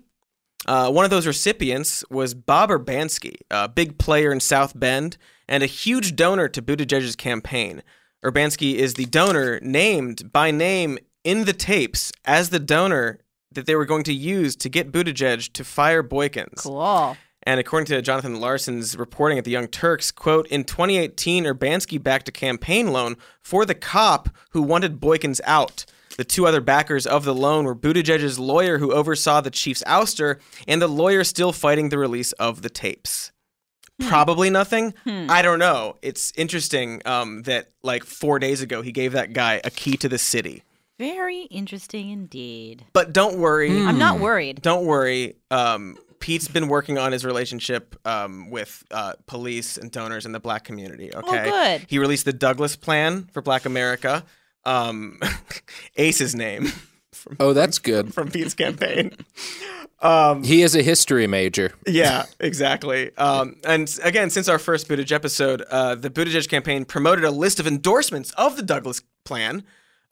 Uh, one of those recipients was Bob Urbanski, a big player in South Bend and a huge donor to Buttigieg's campaign. Urbanski is the donor named by name in the tapes as the donor that they were going to use to get Buttigieg to fire Boykins. Cool. And according to Jonathan Larsen's reporting at the Young Turks, quote, in 2018, Urbanski backed a campaign loan for the cop who wanted Boykins out. The two other backers of the loan were Buttigieg's lawyer who oversaw the chief's ouster and the lawyer still fighting the release of the tapes. Probably nothing. Hmm. I don't know. It's interesting um, that like four days ago he gave that guy a key to the city. Very interesting indeed. But don't worry. I'm not worried. Don't worry. Um, Pete's been working on his relationship um, with uh, police and donors in the black community. Okay. good. He released the Douglass Plan for Black America. Um, Ace's name Oh, that's good. from Pete's campaign. Um, He is a history major. yeah, exactly. Um, and again, since our first Buttigieg episode, uh, the Buttigieg campaign promoted a list of endorsements of the Douglass Plan.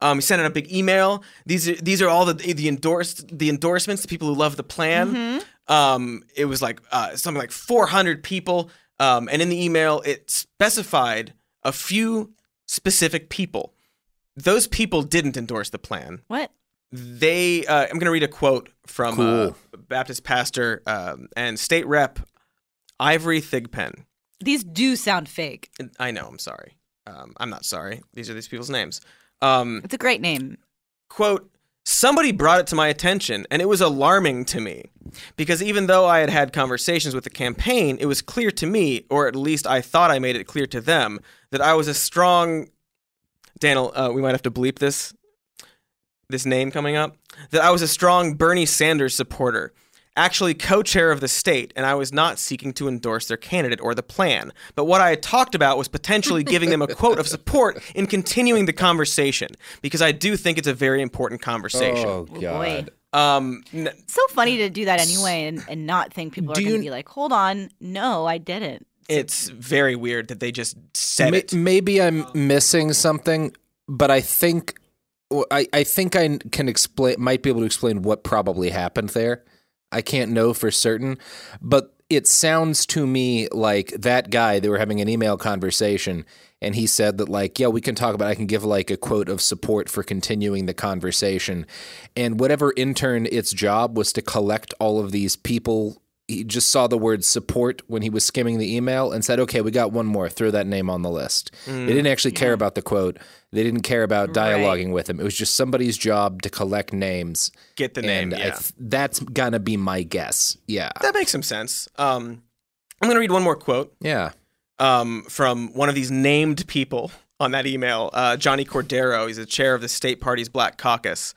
Um, he sent out a big email. These are these are all the the endorsed the endorsements, the people who love the plan. Um, it was like uh, something like 400 people, um, and in the email it specified a few specific people. Those people didn't endorse the plan What? they uh, i'm going to read a quote from uh, baptist pastor um, and state rep ivory thigpen These do sound fake. i know i'm sorry um, i'm not sorry these are these people's names um, It's a great name. quote somebody brought it to my attention and it was alarming to me. Because even though i had had conversations with the campaign it was clear to me or at least i thought i made it clear to them that i was a strong daniel uh, we might have to bleep this this name coming up that i was a strong bernie sanders supporter actually co-chair of the state and i was not seeking to endorse their candidate or the plan but what i had talked about was potentially giving them a quote of support in continuing the conversation because i do think it's a very important conversation Oh God. um, n- so funny to do that anyway and, and not think people are going to be like, hold on, no, I didn't. it's very weird that they just said Ma- it Maybe I'm missing something, but I think I, I think I can explain. Might be able to explain what probably happened there. I can't know for certain, but it sounds to me like that guy. They were having an email conversation, and he said that like, yeah, we can talk about. I can give like a quote of support for continuing the conversation, and whatever intern its job was to collect all of these people he just saw the word support when he was skimming the email and said, "Okay, we got one more. Throw that name on the list." Mm, they didn't actually care about the quote. They didn't care about dialoguing with him. It was just somebody's job to collect names. Get the name, yeah. th- that's gonna be my guess. Yeah. that makes some sense um, i'm going to read one more quote Yeah. um, from one of these named people on that email, uh, Johnnie Cordero. He's the chair of the state party's Black Caucus.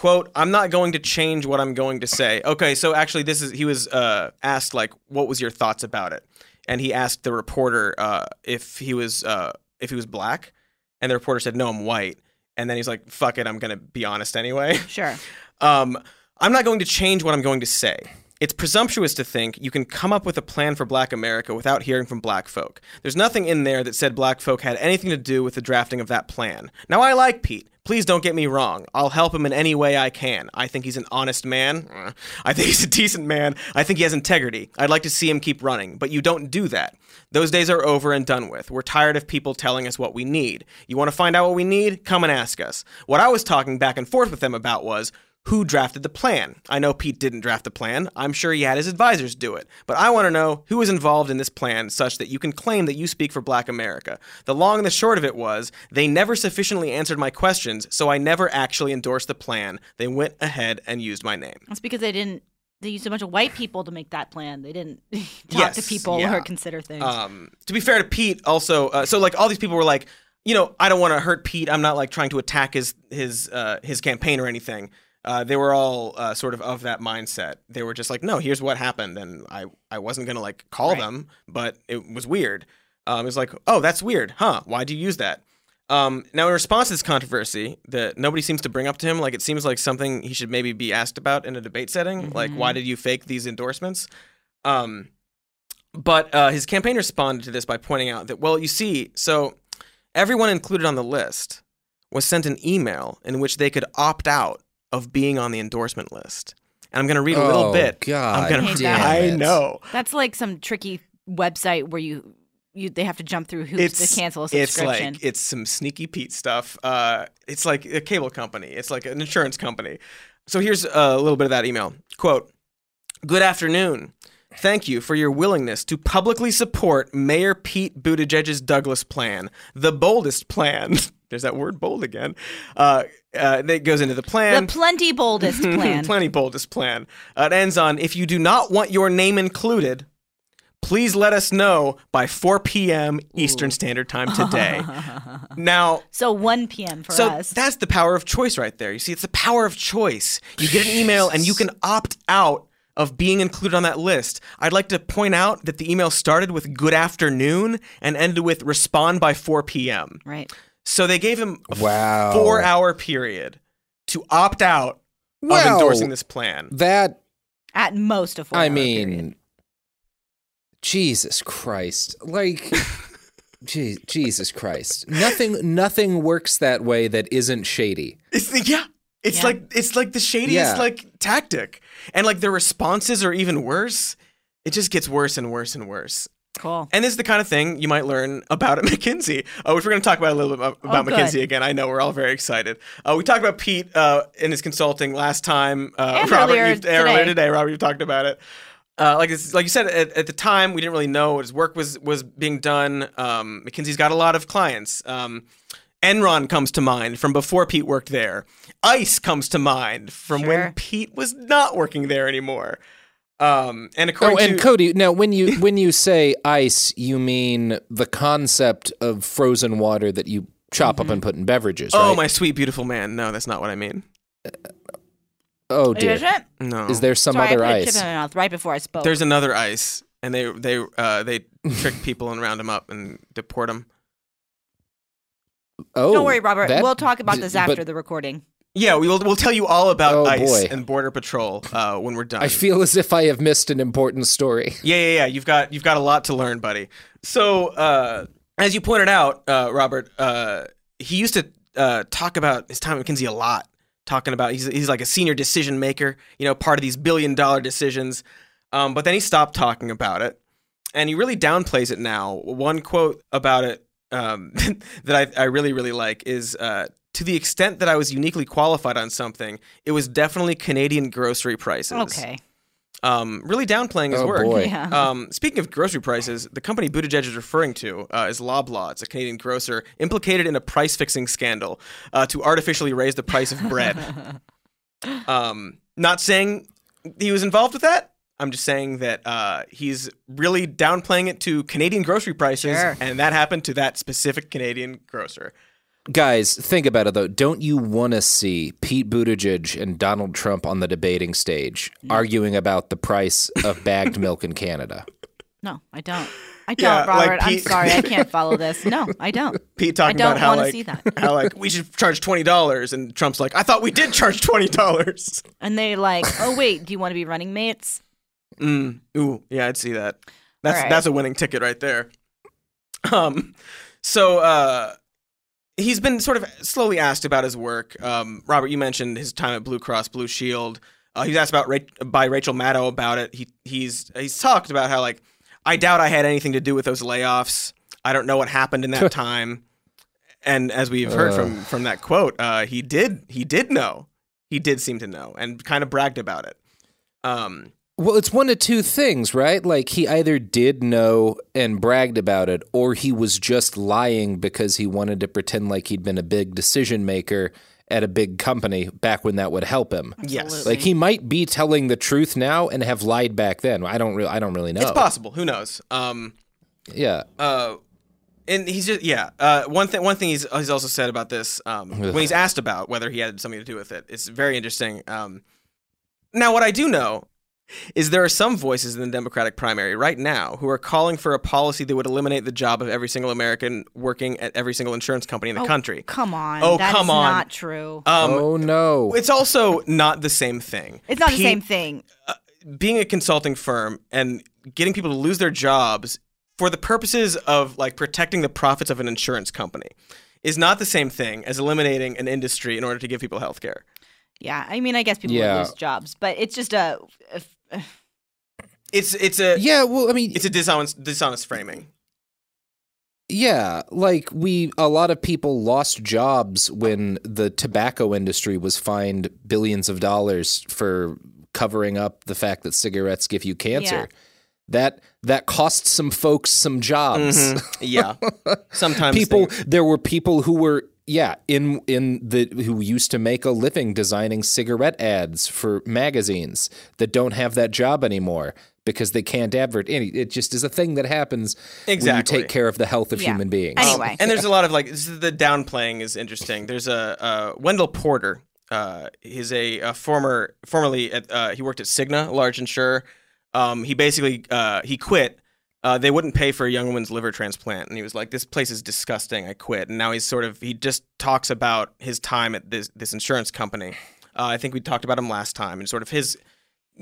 Quote, I'm not going to change what I'm going to say. Okay, so actually, this is, he was uh, asked, like, what was your thoughts about it? And he asked the reporter uh, if he was uh, if he was black, and the reporter said, no, I'm white. And then he's like, fuck it, I'm going to be honest anyway. Sure. Um, I'm not going to change what I'm going to say. It's presumptuous to think you can come up with a plan for black America without hearing from black folk. There's nothing in there that said black folk had anything to do with the drafting of that plan. Now, I like Pete. Please don't get me wrong. I'll help him in any way I can. I think he's an honest man. I think he's a decent man. I think he has integrity. I'd like to see him keep running, but you don't do that. Those days are over and done with. We're tired of people telling us what we need. You want to find out what we need? Come and ask us. What I was talking back and forth with them about was who drafted the plan. I know Pete didn't draft the plan. I'm sure he had his advisors do it. But I want to know who was involved in this plan such that you can claim that you speak for black America. The long and the short of it was they never sufficiently answered my questions, so I never actually endorsed the plan. They went ahead and used my name. That's because they didn't. They used a bunch of white people to make that plan. They didn't talk Yes, to people yeah. or consider things. Um, to be fair to Pete, also, uh, so like all these people were like, you know, I don't want to hurt Pete. I'm not like trying to attack his his uh, his campaign or anything. Uh, they were all uh, sort of of that mindset. They were just like, no, here's what happened, and I I wasn't gonna like call Right. them, but it was weird. Um, it was like, oh, that's weird, huh? Why do you use that? Um, now, in response to this controversy that nobody seems to bring up to him, like it seems like something he should maybe be asked about in a debate setting, like why did you fake these endorsements? Um, but uh, his campaign responded to this by pointing out that, well, you see, so everyone included on the list was sent an email in which they could opt out of being on the endorsement list. And I'm going to read a little Oh, bit. God I'm gonna, I know. That's like some tricky website where you you they have to jump through hoops It's to cancel a subscription. it's like it's some sneaky Pete stuff. Uh, it's like a cable company. It's like an insurance company. So here's a little bit of that email. Quote: Good afternoon. Thank you for your willingness to publicly support Mayor Pete Buttigieg's Douglass plan, the boldest plan. There's that word bold again. Uh, uh, that goes into the plan. the plenty boldest plan. The plenty boldest plan. Uh, it ends on if you do not want your name included, please let us know by 4 p.m. Eastern Standard Time today. now, so 1 p.m. for so us. that's the power of choice right there. You see, it's the power of choice. You get an email and you can opt out of being included on that list. I'd like to point out that the email started with good afternoon and ended with respond by 4 p.m. Right. So they gave him a Wow. four hour period to opt out of endorsing this plan. That At most a four. I hour mean, period. Jesus Christ! Like, Je- Jesus Christ! Nothing, nothing works that way that isn't shady. It's, yeah. It's Yeah. like it's like the shadiest Yeah. like tactic. And like their responses are even worse. It just gets worse and worse and worse. Cool. And this is the kind of thing you might learn about at McKinsey, uh, which we're going to talk about a little bit about, good. McKinsey again. I know we're all very excited. Uh, we talked about Pete uh, in his consulting last time. Uh, Robert, earlier you've- earlier today. today, Robert, you talked about it. Uh, like it's, like you said at, at the time, we didn't really know what his work was was being done. Um, McKinsey's got a lot of clients. Um, Enron comes to mind from before Pete worked there. ICE comes to mind from Sure. when Pete was not working there anymore. Um, and according Oh, and to Cody, now when you when you say ice, you mean the concept of frozen water that you chop up and put in beverages, right? oh my sweet beautiful man, no, that's not what I mean. Oh dear. Is it? No, Is there some Sorry, other I put a chip ice? in my mouth right before I spoke. There's another ice, and they they uh, they trick people and round them up and deport them. Oh, Don't worry, Robert. that- we'll talk about d- this but after the recording. Yeah, we will. We'll tell you all about Oh, ICE boy. and Border Patrol uh, when we're done. I feel as if I have missed an important story. Yeah, yeah, yeah. You've got you've got a lot to learn, buddy. So, uh, as you pointed out, uh, Robert, uh, he used to uh, talk about his time at McKinsey a lot. Talking about he's he's like a senior decision maker, you know, part of these billion dollar decisions. Um, but then he stopped talking about it, and he really downplays it now. One quote about it um, that I, I really really like is. Uh, to the extent that I was uniquely qualified on something, it was definitely Canadian grocery prices Okay. um, really downplaying his Oh, work. boy. Yeah. Um, speaking of grocery prices, the company Buttigieg is referring to uh, is Loblaw. It's a Canadian grocer implicated in a price fixing scandal uh, to artificially raise the price of bread. um, not saying he was involved with that. I'm just saying that uh, he's really downplaying it to Canadian grocery prices, Sure. and that happened to that specific Canadian grocer. Guys, think about it though. Don't you want to see Pete Buttigieg and Donald Trump on the debating stage arguing about the price of bagged milk in Canada? No, I don't. I don't, Yeah, like Robert. I'm sorry. I can't follow this. No, I don't. Pete talking I don't about how wanna like see that. how like we should charge twenty dollars, and Trump's like, I thought we did charge twenty dollars. And they're like, oh, wait, do you want to be running mates? Mm. Ooh, yeah, I'd see that. That's All right. that's a winning ticket right there. Um, so uh, he's been sort of slowly asked about his work. Um, Robert, you mentioned his time at Blue Cross Blue Shield. Uh, he was asked about Ra- by Rachel Maddow about it. He he's he's talked about how like I doubt I had anything to do with those layoffs. I don't know what happened in that time. And as we've heard Uh. from from that quote, uh, he did he did know. he did seem to know and kind of bragged about it. Um, Well, it's one of two things, right? Like he either did know and bragged about it, or he was just lying because he wanted to pretend like he'd been a big decision maker at a big company back when that would help him. Yes. Like he might be telling the truth now and have lied back then. I don't really I don't really know. It's possible. Who knows? Um, Yeah. uh, and he's just yeah. Uh, one thing one thing he's he's also said about this um, when he's asked about whether he had something to do with it, it's very interesting. Um, now, what I do know is there are some voices in the Democratic primary right now who are calling for a policy that would eliminate the job of every single American working at every single insurance company in the Oh, country. Come on. Oh, That is come on. not true. Um, oh no. It's also not the same thing. it's not the same thing. being a consulting firm and getting people to lose their jobs for the purposes of like protecting the profits of an insurance company is not the same thing as eliminating an industry in order to give people health care. Yeah, I mean, I guess people Yeah. lose jobs, but it's just a. a- a- It's it's a Yeah, well, I mean it's a dishonest dishonest framing. Yeah, like we a lot of people lost jobs when the tobacco industry was fined billions of dollars for covering up the fact that cigarettes give you cancer. Yeah. That that cost some folks some jobs. Mhm. Yeah. Sometimes people there were people who were yeah, in in the who used to make a living designing cigarette ads for magazines that don't have that job anymore because they can't advert. Any. It just is a thing that happens when you take care of the health of human beings. Um, and there's a lot of like the downplaying is interesting. There's a uh, Wendell Potter. Uh, he's a, a former formerly at, uh, he worked at Cigna, a large insurer. Um, he basically uh, he quit. Uh, they wouldn't pay for a young woman's liver transplant, and he was like, "This place is disgusting. I quit." And now he's sort of he just talks about his time at this this insurance company. Uh, I think we talked about him last time, and sort of his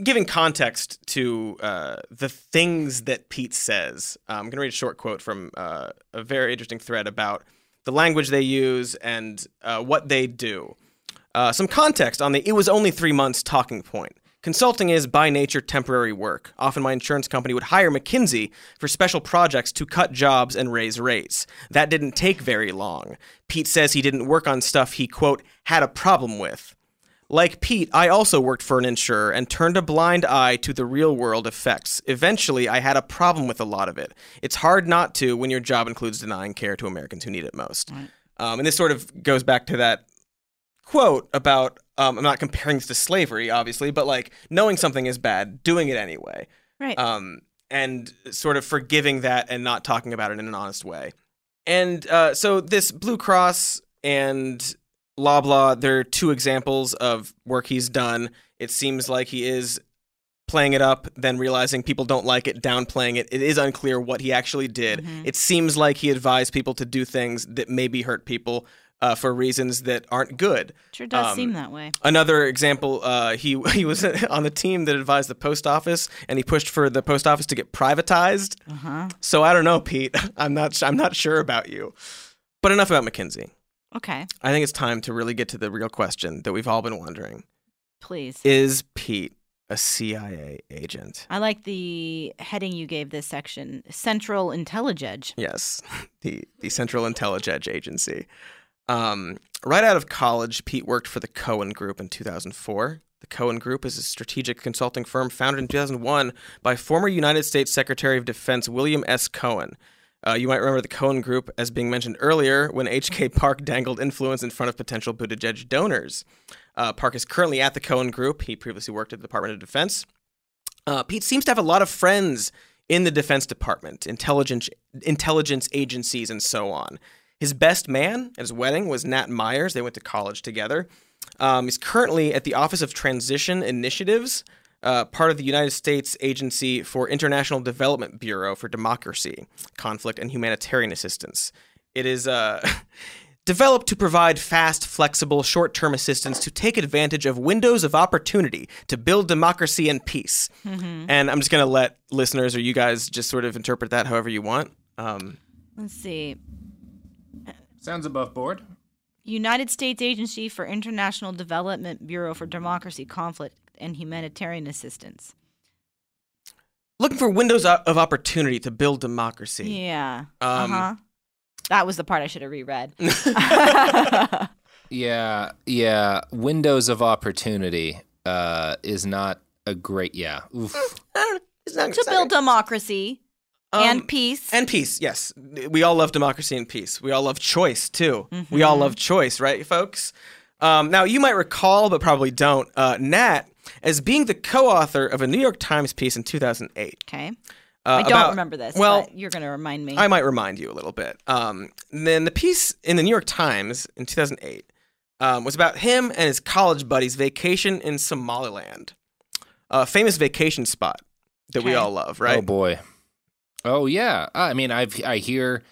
giving context to uh, the things that Pete says, uh, I'm going to read a short quote from uh, a very interesting thread about the language they use and uh, what they do. Some context on the it was only three months talking point. Consulting is by nature temporary work. Often my insurance company would hire McKinsey for special projects to cut jobs and raise rates. That didn't take very long. Pete says he didn't work on stuff he, quote, had a problem with. Like Pete, I also worked for an insurer and turned a blind eye to the real world effects. Eventually, I had a problem with a lot of it. It's hard not to when your job includes denying care to Americans who need it most. Um, and this sort of goes back to that quote about um, I'm not comparing this to slavery, obviously, but like knowing something is bad, doing it anyway. Right. Um, and sort of forgiving that and not talking about it in an honest way. And uh, so this Blue Cross and Loblaw, they're two examples of work he's done. It seems like he is playing it up, then realizing people don't like it, downplaying it. It is unclear what he actually did. It seems like he advised people to do things that maybe hurt people uh, for reasons that aren't good. Sure does Um, seem that way. Another example, uh, he he was on the team that advised the post office, and he pushed for the post office to get privatized. Uh-huh. So I don't know, Pete. I'm not I'm not sure about you. But enough about McKinsey. Okay, I think it's time to really get to the real question that we've all been wondering: please. Is Pete a CIA agent? I like the heading you gave this section Central Intelligence. Yes, the the Central Intelligence Agency. Um, right out of college, Pete worked for the Cohen Group in 2004. The Cohen Group is a strategic consulting firm founded in 2001 by former United States Secretary of Defense William S. Cohen. Uh, you might remember the Cohen Group as being mentioned earlier when H.K. Park dangled influence in front of potential Buttigieg donors. Uh, Park is currently at the Cohen Group. He previously worked at the Department of Defense. Uh, Pete seems to have a lot of friends in the Defense Department, intelligence intelligence agencies, and so on. His best man at his wedding was Nat Myers. They went to college together. Um, he's currently at the Office of Transition Initiatives, uh, part of the United States Agency for International Development Bureau for Democracy, Conflict, and Humanitarian Assistance. It is uh, developed to provide fast, flexible, short term assistance to take advantage of windows of opportunity to build democracy and peace. Mhm. And I'm just going to let listeners or you guys just sort of interpret that however you want. Um, Let's see. Sounds above board. United States Agency for International Development Bureau for Democracy, Conflict, and Humanitarian Assistance. looking for windows of opportunity to build democracy. Yeah. Um, uh-huh. That was the part I should have reread. Yeah, yeah. Windows of opportunity uh, is not a great. Yeah. Oof. To build democracy Um, and peace. And peace, yes. We all love democracy and peace. We all love choice, too. We all love choice, right, folks? Um, now, you might recall, but probably don't, uh, Nat as being the co author of a New York Times piece in 2008. Okay. Uh, I don't about- remember this. Well, but you're going to remind me. I might remind you a little bit. Um, then the piece in the New York Times in 2008 um, was about him and his college buddies' vacation in Somaliland, a famous vacation spot that we all love, right? Oh boy. Oh yeah. I mean, I've I hear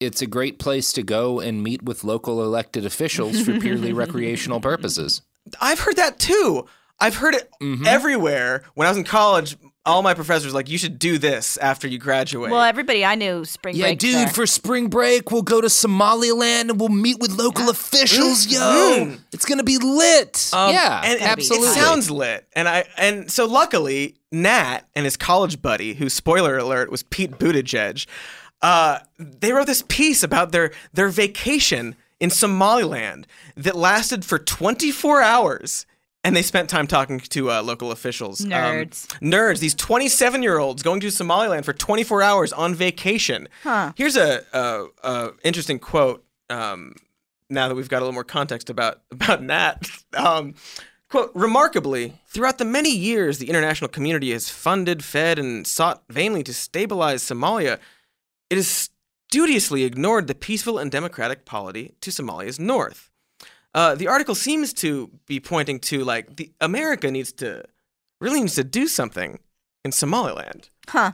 it's a great place to go and meet with local elected officials for purely recreational purposes. I've heard that too. I've heard it Mm-hmm. everywhere. When I was in college, all my professors were like, "You should do this after you graduate." well, everybody I knew spring Yeah, break. dude, there. for spring break, we'll go to Somaliland and we'll meet with local officials, yo. Mhm. It's going to be lit. Um, yeah, and absolutely. It sounds lit, and I and so luckily Nat and his college buddy, who spoiler alert was Pete Buttigieg, uh, they wrote this piece about their their vacation in Somaliland that lasted for 24 hours. And they spent time talking to uh, local officials. Um, Nerds. nerds. These 27 year olds going to Somaliland for 24 hours on vacation. Huh. Here's a, a, a interesting quote. Um, now that we've got a little more context about about Nat, um, quote: Remarkably, throughout the many years the international community has funded, fed, and sought vainly to stabilize Somalia, it has studiously ignored the peaceful and democratic polity to Somalia's north. Uh, the article seems to be pointing to like the America needs to really needs to do something in Somaliland. Huh.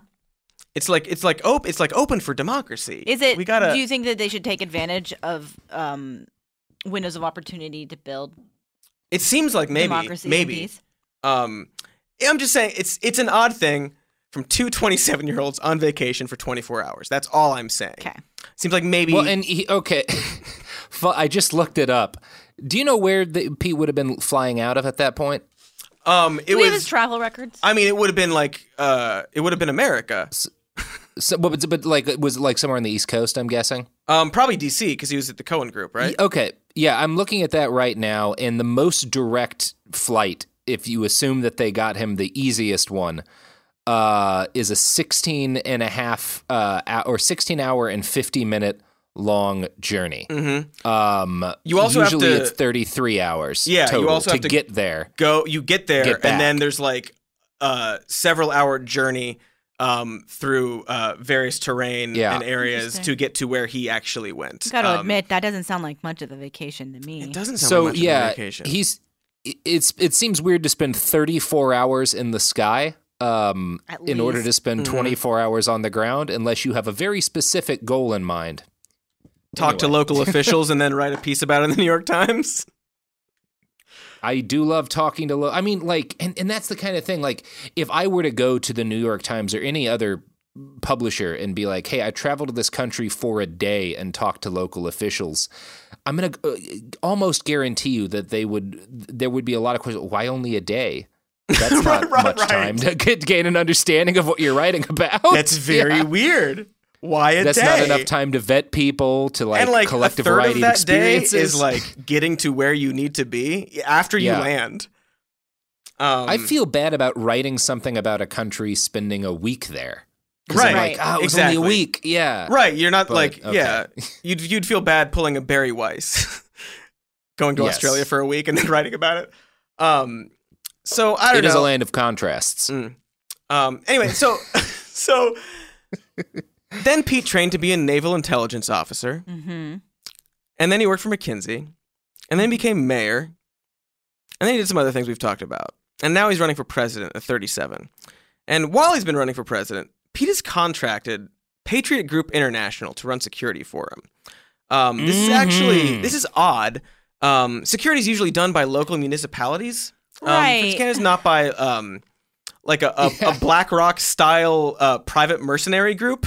It's like it's like op- it's like open for democracy. Is it? We gotta. Do you think that they should take advantage of um, windows of opportunity to build? It seems like maybe, Democracy and maybe. peace. Um, I'm just saying it's it's an odd thing from two 27 year olds on vacation for 24 hours. That's all I'm saying. Okay. Seems like maybe. Well, and he, okay, I just looked it up. Do you know where the, Pete would have been flying out of at that point? um, it Do we have his was. travel records? I mean, it would have been like uh, it would have been America. So, but, but like, it was like somewhere on the East Coast. I'm guessing. Um, probably DC because he was at the Cohen Group, right? Okay, yeah, I'm looking at that right now, and the most direct flight, if you assume that they got him the easiest one, uh, is a 16 and a half uh, hou- or 16 hour and 50 minute long journey. Mhm. Um, You also have usually to- it's 33 hours. Yeah, total you also have to get there. Go, you get there, Get and then there's like a several hour journey um, through uh, various terrain Yeah. and areas to get to where he actually went. Got to Um, admit that doesn't sound like much of a vacation to me. It doesn't sound so like much yeah, of a vacation. he's it's it seems weird to spend 34 hours in the sky um, in order to least. spend Mhm. 24 hours on the ground unless you have a very specific goal in mind. Talk to local officials and then write a piece about it in the New York Times. I do love talking to. Lo- I mean, like, and, and that's the kind of thing. Like, if I were to go to the New York Times or any other publisher and be like, "Hey, I traveled to this country for a day and talked to local officials," I'm gonna uh, almost guarantee you that they would. There would be a lot of questions. Why only a day? That's not right, much right. time to get, gain an understanding of what you're writing about. That's very Yeah. weird. Why a That's day? not enough time to vet people to like, and like collect a a variety of that day experiences. is like getting to where you need to be after you Yeah. land. Um, I feel bad about writing something about a country spending a week there. Right. Like, oh, it was Exactly. only a week. Yeah. right. You're not But, like okay. yeah. You'd you'd feel bad pulling a Bari Weiss, going to Yes. Australia for a week and then writing about it. Um, so I don't It know. is a land of contrasts. Mm. Um, anyway, so so then Pete trained to be a naval intelligence officer, Mm-hmm. and then he worked for McKinsey, and then he became mayor, and then he did some other things we've talked about, and now he's running for president at 37. And while he's been running for president, Pete has contracted Patriot Group International to run security for him. Um, this is actually Mhm. this is odd. Um, security is usually done by local municipalities. Um, Right. Canada's not by um, like a, a, a BlackRock style uh, private mercenary group.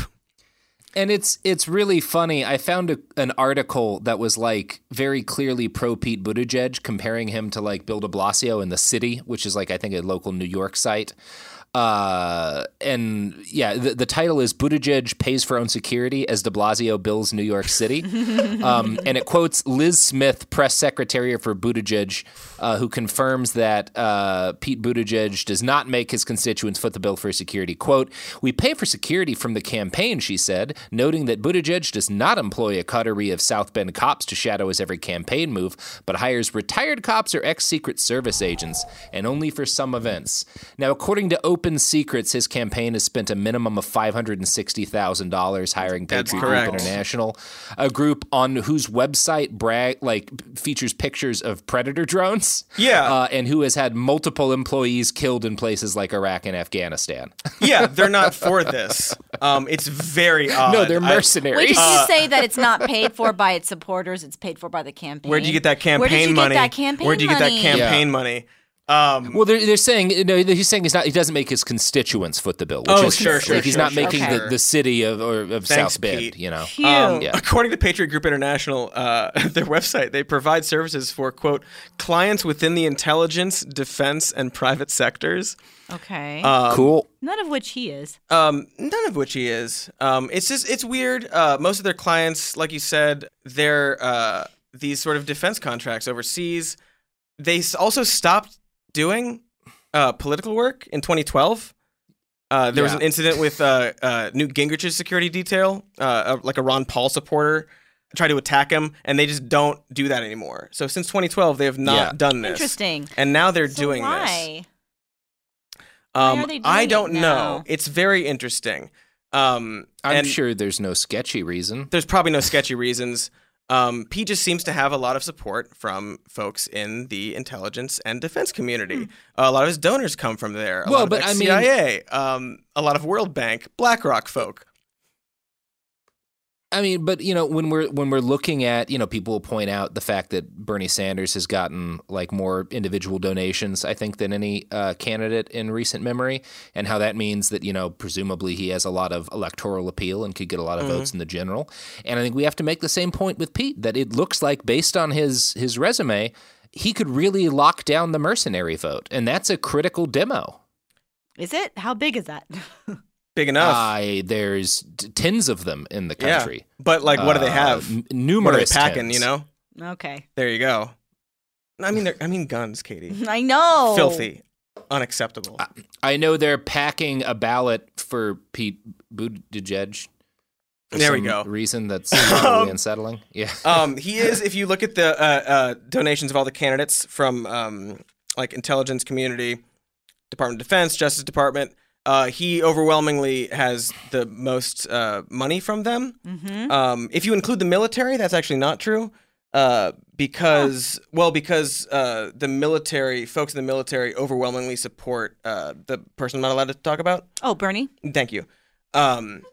And it's it's really funny. I found a, an article that was like very clearly pro Pete Buttigieg, comparing him to like Bill De Blasio in the city, which is like I think a local New York site. Uh, and yeah, the, the title is Buttigieg pays for own security as De Blasio bills New York City. um, and it quotes Liz Smith, press secretary for Buttigieg, uh, who confirms that uh, Pete Buttigieg does not make his constituents foot the bill for security. Quote, We pay for security from the campaign, she said, noting that Buttigieg does not employ a coterie of South Bend cops to shadow his every campaign move, but hires retired cops or ex Secret Service agents, and only for some events. Now, according to Open Secrets, his campaign has spent a minimum of $560,000 hiring That's Patriot correct. Group International, a group on whose website brag like features pictures of predator drones. Yeah. uh, and who has had multiple employees killed in places like Iraq and Afghanistan. yeah, they're not for this. Um, it's very odd. No, they're I- mercenaries. Wait, did you Uh, say that it's not paid for by its supporters? It's paid for by the campaign. Where'd you get that campaign Where did you money? That campaign Where'd you get that money? campaign money? Um, Well, they're, they're saying no. He's saying he's not. He doesn't make his constituents foot the bill. Which Oh, is, sure, sure, Like he's sure, not sure, making sure. the, the city of or of Thanks, South Bend. Pete. You know. Um, Yeah. According to Patriot Group International, uh, their website, they provide services for quote clients within the intelligence, defense, and private sectors. Okay. Um, cool. None of which he is. Um, none of which he is. Um, it's just it's weird. Uh, most of their clients, like you said, they're uh, these sort of defense contracts overseas. They also stopped doing uh, political work in 2012. Uh, there was an incident with uh, uh, Newt Gingrich's security detail, uh, uh, like a Ron Paul supporter tried to attack him, and they just don't do that anymore. So since 2012, they have not Yeah. done this. Interesting. And now they're So doing this. why? Um, are they I doing it don't know. now? It's very interesting. Um, I'm sure there's no sketchy reason. there's probably no sketchy reasons. Um, Pete just seems to have a lot of support from folks in the intelligence and defense community. a lot of his donors come from there. A Well, lot of but I mean- CIA, um, a lot of World Bank, BlackRock folk. I mean, but you know, when we're when we're looking at, you know, people will point out the fact that Bernie Sanders has gotten like more individual donations, I think, than any uh, candidate in recent memory, and how that means that you know, presumably he has a lot of electoral appeal and could get a lot of Mm-hmm. votes in the general. And I think we have to make the same point with Pete that it looks like, based on his his resume, he could really lock down the mercenary vote, and that's a critical demo. Is it? How big is that? Big enough. I there's t- tens of them in the country. Yeah. country. But like, what do they Uh, have? n- What are numerous they packing? tens. You know. okay. There you go. I mean, they're- I mean guns, Katie. I know. Filthy, unacceptable. I know they're packing a ballot for Pete Buttigieg. For There we go. Reason that's probably Um, unsettling. Yeah. um, he is. If you look at the uh, uh, donations of all the candidates from um, like intelligence community, Department of Defense, Justice Department, uh, he overwhelmingly has the most uh, money from them. Mm-hmm. Um, if you include the military, that's actually not true. Uh, because well, because uh, the military folks in the military overwhelmingly support uh, the person I'm not allowed to talk about. Oh, Bernie. Thank you. Um,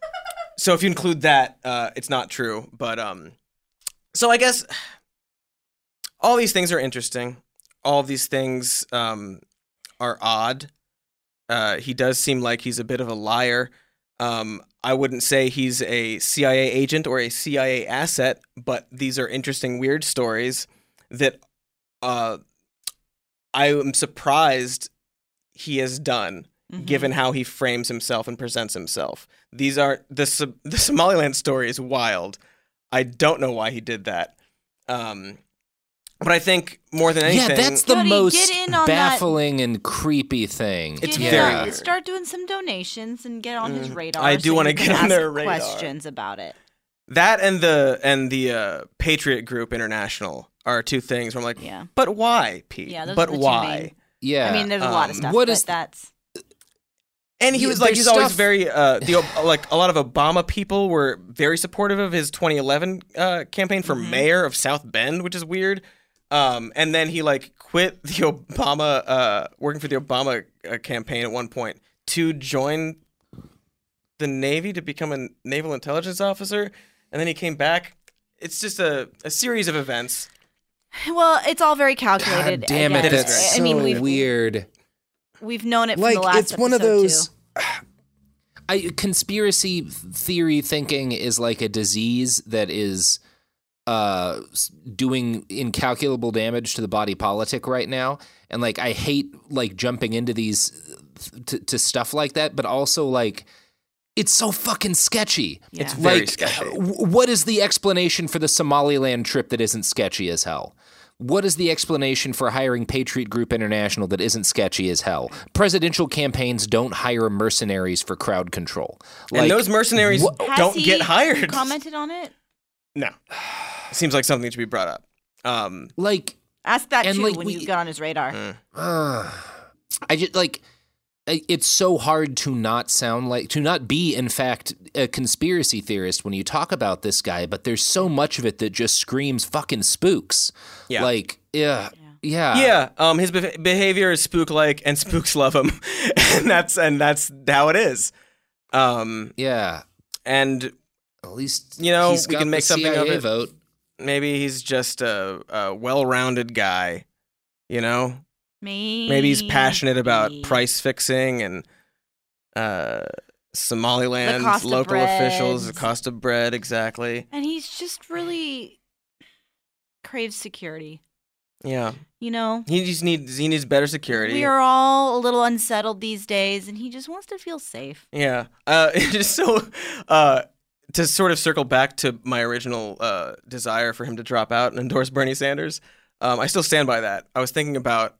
so if you include that, uh, it's not true. But um, so I guess all these things are interesting. All these things um, are odd. Uh, he does seem like he's a bit of a liar. Um, I wouldn't say he's a CIA agent or a CIA asset, but these are interesting, weird stories that uh, I am surprised he has done, given how he frames himself and presents himself. These are the the Somaliland story is wild. I don't know why he did that. Um, but I think more than anything, yeah, that's the Jody, most get in on that. baffling and creepy thing. It's Get very weird. Start doing some donations and get on his Mm, radar. I do so wanna get on ask their radar. Questions about it. that and the and the uh, Patriot Group International are two things where I'm like, Yeah. but why, Pete? Yeah, those but are the two why? main- yeah. I mean, there's a lot of um, stuff. what but is- that's And he was like, there's he's always very uh, the like a lot of Obama people were very supportive of his 2011 uh, campaign for Mm-hmm. mayor of South Bend, which is weird. Um, and then he like quit the Obama, uh, working for the Obama uh, campaign at one point to join the Navy to become a naval intelligence officer, and then he came back. It's just a, a series of events. well, it's all very calculated. God damn it, again. that's I so mean, we've weird. we've known it like from the last it's one of those. I, conspiracy theory thinking is like a disease that is uh doing incalculable damage to the body politic right now and like i hate like jumping into these to, to stuff like that, but also like it's so fucking sketchy. Yeah. It's very like, sketchy. what is the explanation for the Somaliland trip that isn't sketchy as hell? What is the explanation for hiring Patriot Group International that isn't sketchy as hell? Presidential campaigns don't hire mercenaries for crowd control. and those mercenaries Has don't get hired. Commented on it. No, seems like something to be brought up. Um, like Ask that And, too like, when we- you got on his radar. Mm. Ugh. I just like it's so hard to not sound like to not be in fact a conspiracy theorist when you talk about this guy, but there's so much of it that just screams fucking spooks. Yeah. Like yeah. Yeah. yeah, um, his beh behavior is spook-like, and spooks love him, and that's and that's how it is. Um, Yeah. and At least you know we can make something CIA of it. vote. Maybe he's just a, a well-rounded guy. You know, Maybe. maybe he's passionate about price fixing and uh, Somaliland cost of local officials, the cost of bread, exactly. And he's just really craves security. Yeah, You know, he just needs he needs better security. we are all a little unsettled these days, and he just wants to feel safe. Yeah. Uh, just so uh, to sort of circle back to my original uh, desire for him to drop out and endorse Bernie Sanders, um, I still stand by that. I was thinking about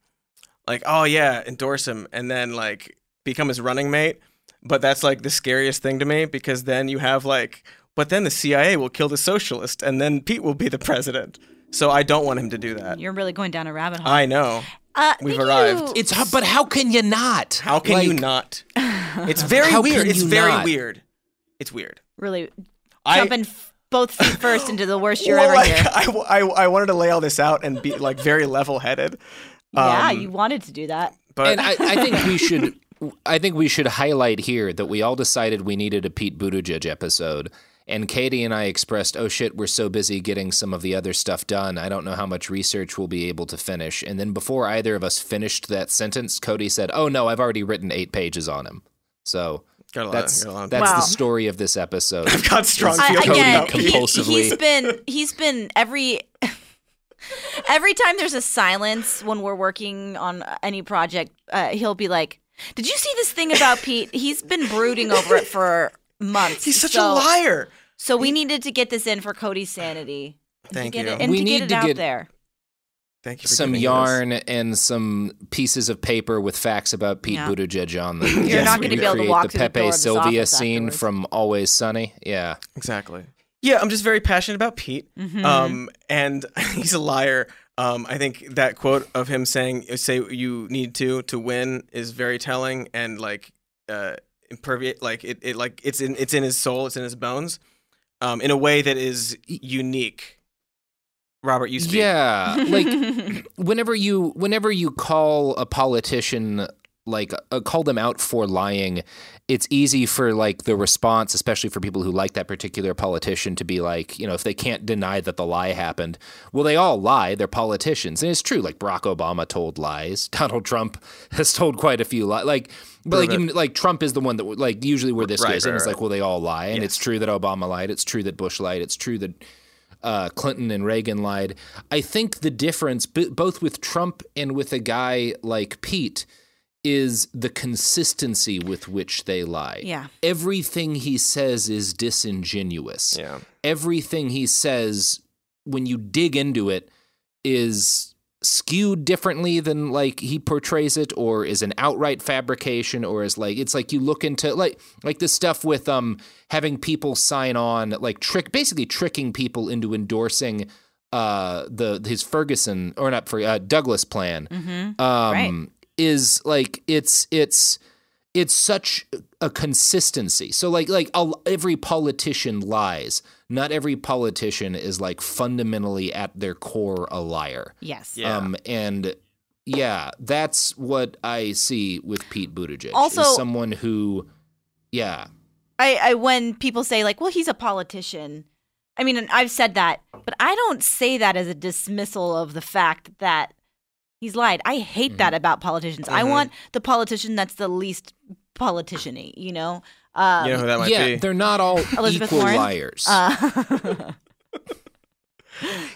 like, oh yeah, endorse him, and then like become his running mate. But that's like the scariest thing to me because then you have like, but then the CIA will kill the socialist, and then Pete will be the president. So I don't want him to do that. You're really going down a rabbit hole. I know. Uh, We've arrived. you. It's but how can you not? How can you not? It's very weird. It's very not? weird. It's weird. Really I- jumping f- both feet first into the worst you're Well, ever like, here. I, I, I wanted to lay all this out and be like very level headed. yeah, Um, you wanted to do that. But and I, I think we should I think we should highlight here that we all decided we needed a Pete Buttigieg episode. And Katie and I expressed, oh shit, we're so busy getting some of the other stuff done. I don't know how much research we'll be able to finish. And then before either of us finished that sentence, Cody said, oh no, I've already written eight pages on him. So Got a lot- that's, got a lot of- that's Wow. the story of this episode. I've got strong feelings Cody about he, compulsively. he's been he's been every every time there's a silence when we're working on any project, uh, he'll be like, "Did you see this thing about Pete? He's been brooding over it for months. He's such So- a liar. So we needed to get this in for Cody's sanity. And Thank to get you. It, and We to need get it to out get- there. Thank you. For some giving me this. yarn and some pieces of paper with facts about Pete Yeah. Buttigieg on them. You're Yes, not gonna be able to recreate walk the through the Pepe door of Silvia office scene afterwards. from Always Sunny. Yeah. Exactly. Yeah, I'm just very passionate about Pete. Mhm. Um, and he's a liar. Um, I think that quote of him saying "say you need to to win" is very telling and like uh, imperviate. Like it, it like it's in it's in his soul. It's in his bones. Um, in a way that is unique. Robert, you speak. Yeah, like whenever you whenever you call a politician like uh, call them out for lying, it's easy for like the response, especially for people who like that particular politician, to be like, you know, if they can't deny that the lie happened, well, they all lie. They're politicians, and it's true. Like Barack Obama told lies. Donald Trump has told quite a few lies. Like, but like even like Trump is the one that like usually where this Right, goes in right, is right. like, well, they all lie, and Yes. it's true that Obama lied. It's true that Bush lied. It's true that uh, Clinton and Reagan lied. I think the difference, b- both with Trump and with a guy like Pete, is the consistency with which they lie. Yeah. Everything he says is disingenuous. Yeah. Everything he says, when you dig into it, is skewed differently than like he portrays it or is an outright fabrication or is like it's like you look into like like the stuff with um having people sign on like trick basically tricking people into endorsing uh the his Ferguson or not for uh, Douglass plan Mhm. um Right. is like it's it's it's such a consistency. So like like a, every politician lies. Not every politician is like fundamentally at their core a liar. Yes. Yeah. Um and yeah, that's what I see with Pete Buttigieg. is Also- someone who yeah. I, I when people say like, well, he's a politician. I mean, and I've said that, but I don't say that as a dismissal of the fact that he's lied. I hate that about politicians. I Mhm. want the politician that's the least politician-y, you know. Um, You know who that might yeah, be? they're not all Elizabeth equal Warren? liars. Uh,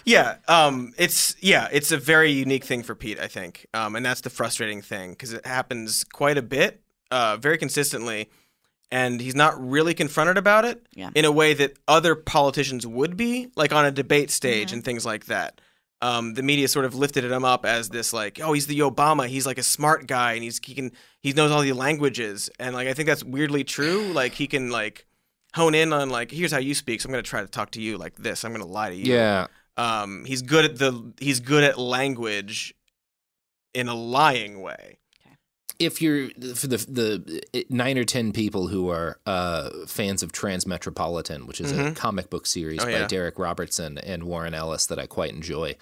Yeah, um, it's yeah, it's a very unique thing for Pete, I think, um, and that's the frustrating thing because it happens quite a bit uh, very consistently, and he's not really confronted about it Yeah. in a way that other politicians would be, like on a debate stage Mm-hmm. and things like that. Um, the media sort of lifted him up as this like, oh, he's the Obama. He's like a smart guy, and he's he can he knows all the languages, and like I think that's weirdly true. Like he can like hone in on like here's how you speak. So I'm gonna try to talk to you like this. I'm gonna lie to you. Yeah. Um, he's good at the he's good at language in a lying way. If you're for the the nine or ten people who are uh, fans of Transmetropolitan, which is a Mhm. comic book series Oh, by yeah. Darick Robertson and Warren Ellis that I quite enjoy.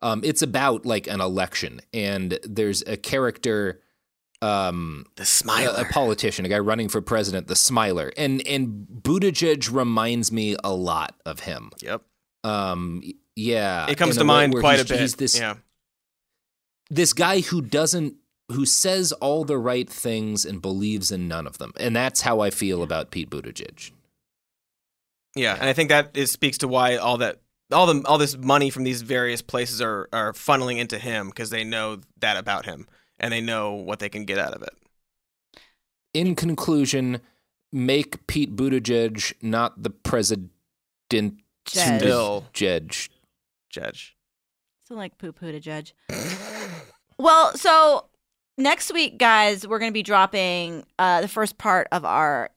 Um, it's about like an election, and there's a character, um, the a, smiler, a politician, a guy running for president, the Smiler, and and Buttigieg reminds me a lot of him. Yep. Um, yeah, It comes to mind quite a bit. He's this yeah. this guy who doesn't who says all the right things and believes in none of them. And that's how I feel about Pete Buttigieg. Yeah, and I think that is speaks to why all that all the all this money from these various places are are funneling into him because they know that about him and they know what they can get out of it. In conclusion, make Pete Buttigieg not the president Judge. Still. judge. Judge. So like poo poo to judge. well, so next week, guys, we're going to be dropping uh, the first part of our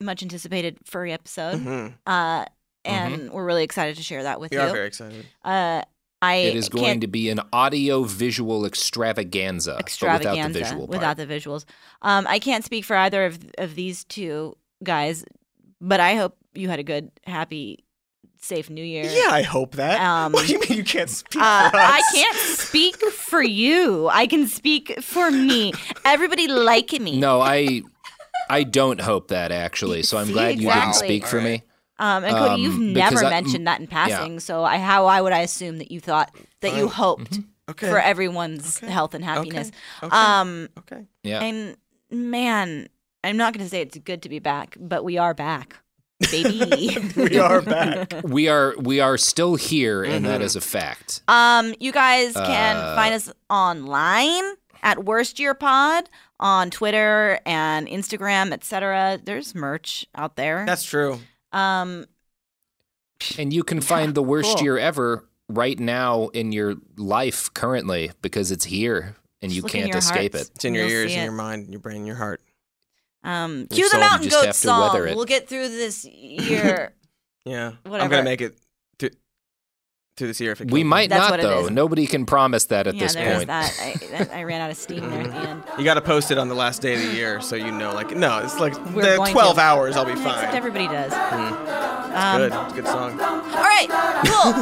much anticipated furry episode. Mhm. Uh, and we're really excited to share that with We you. are very excited. Uh, I It is going can't- to be an audio visual extravaganza, extravaganza but without the visual part. without the visuals. Um, I can't speak for either of of these two guys, but I hope you had a good, happy, safe New Year. Yeah, I hope that. Um, what do you mean you can't speak Uh, for us? I can't speak for you. I can speak for me. Everybody like me. No, I I don't hope that actually. So I'm See, glad you didn't exactly. speak for me. Um, and Cody, you've Um, never I- mentioned that in yeah. passing. So I, how why would I assume that you thought that you Fine. hoped Mm-hmm. Okay. for everyone's health and happiness? Okay. Um, Okay. Yeah. and man, I'm not going to say it's good to be back, but we are back, baby. we are back. We are we are still here, and that Mhm. is a fact. Um, you guys can Uh, find us online at Worst Year Pod on Twitter and Instagram, etc. There's merch out there. That's true. um, And you can find the worst cool. year ever right now in your life currently because it's here and Just you look can't escape hearts. it. It's in your You'll ears, in it. your mind, your brain, your heart. Um, cue the Mountain just Goat song. We'll get through this year. Yeah. I'm gonna make it through, through this year if it We kills me. might That's not though. Nobody can promise that at yeah, this point. that. I, that. I ran out of steam there at the end. You got to post it on the last day of the year so you know. Like, no, it's like We're the 12 to. hours. I'll be Except fine. everybody does. Mm. Um, Good. It's a good song. All right, cool.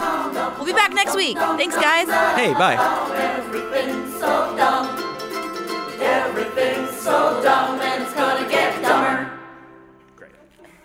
we'll be back next week. Thanks, guys. Hey, bye.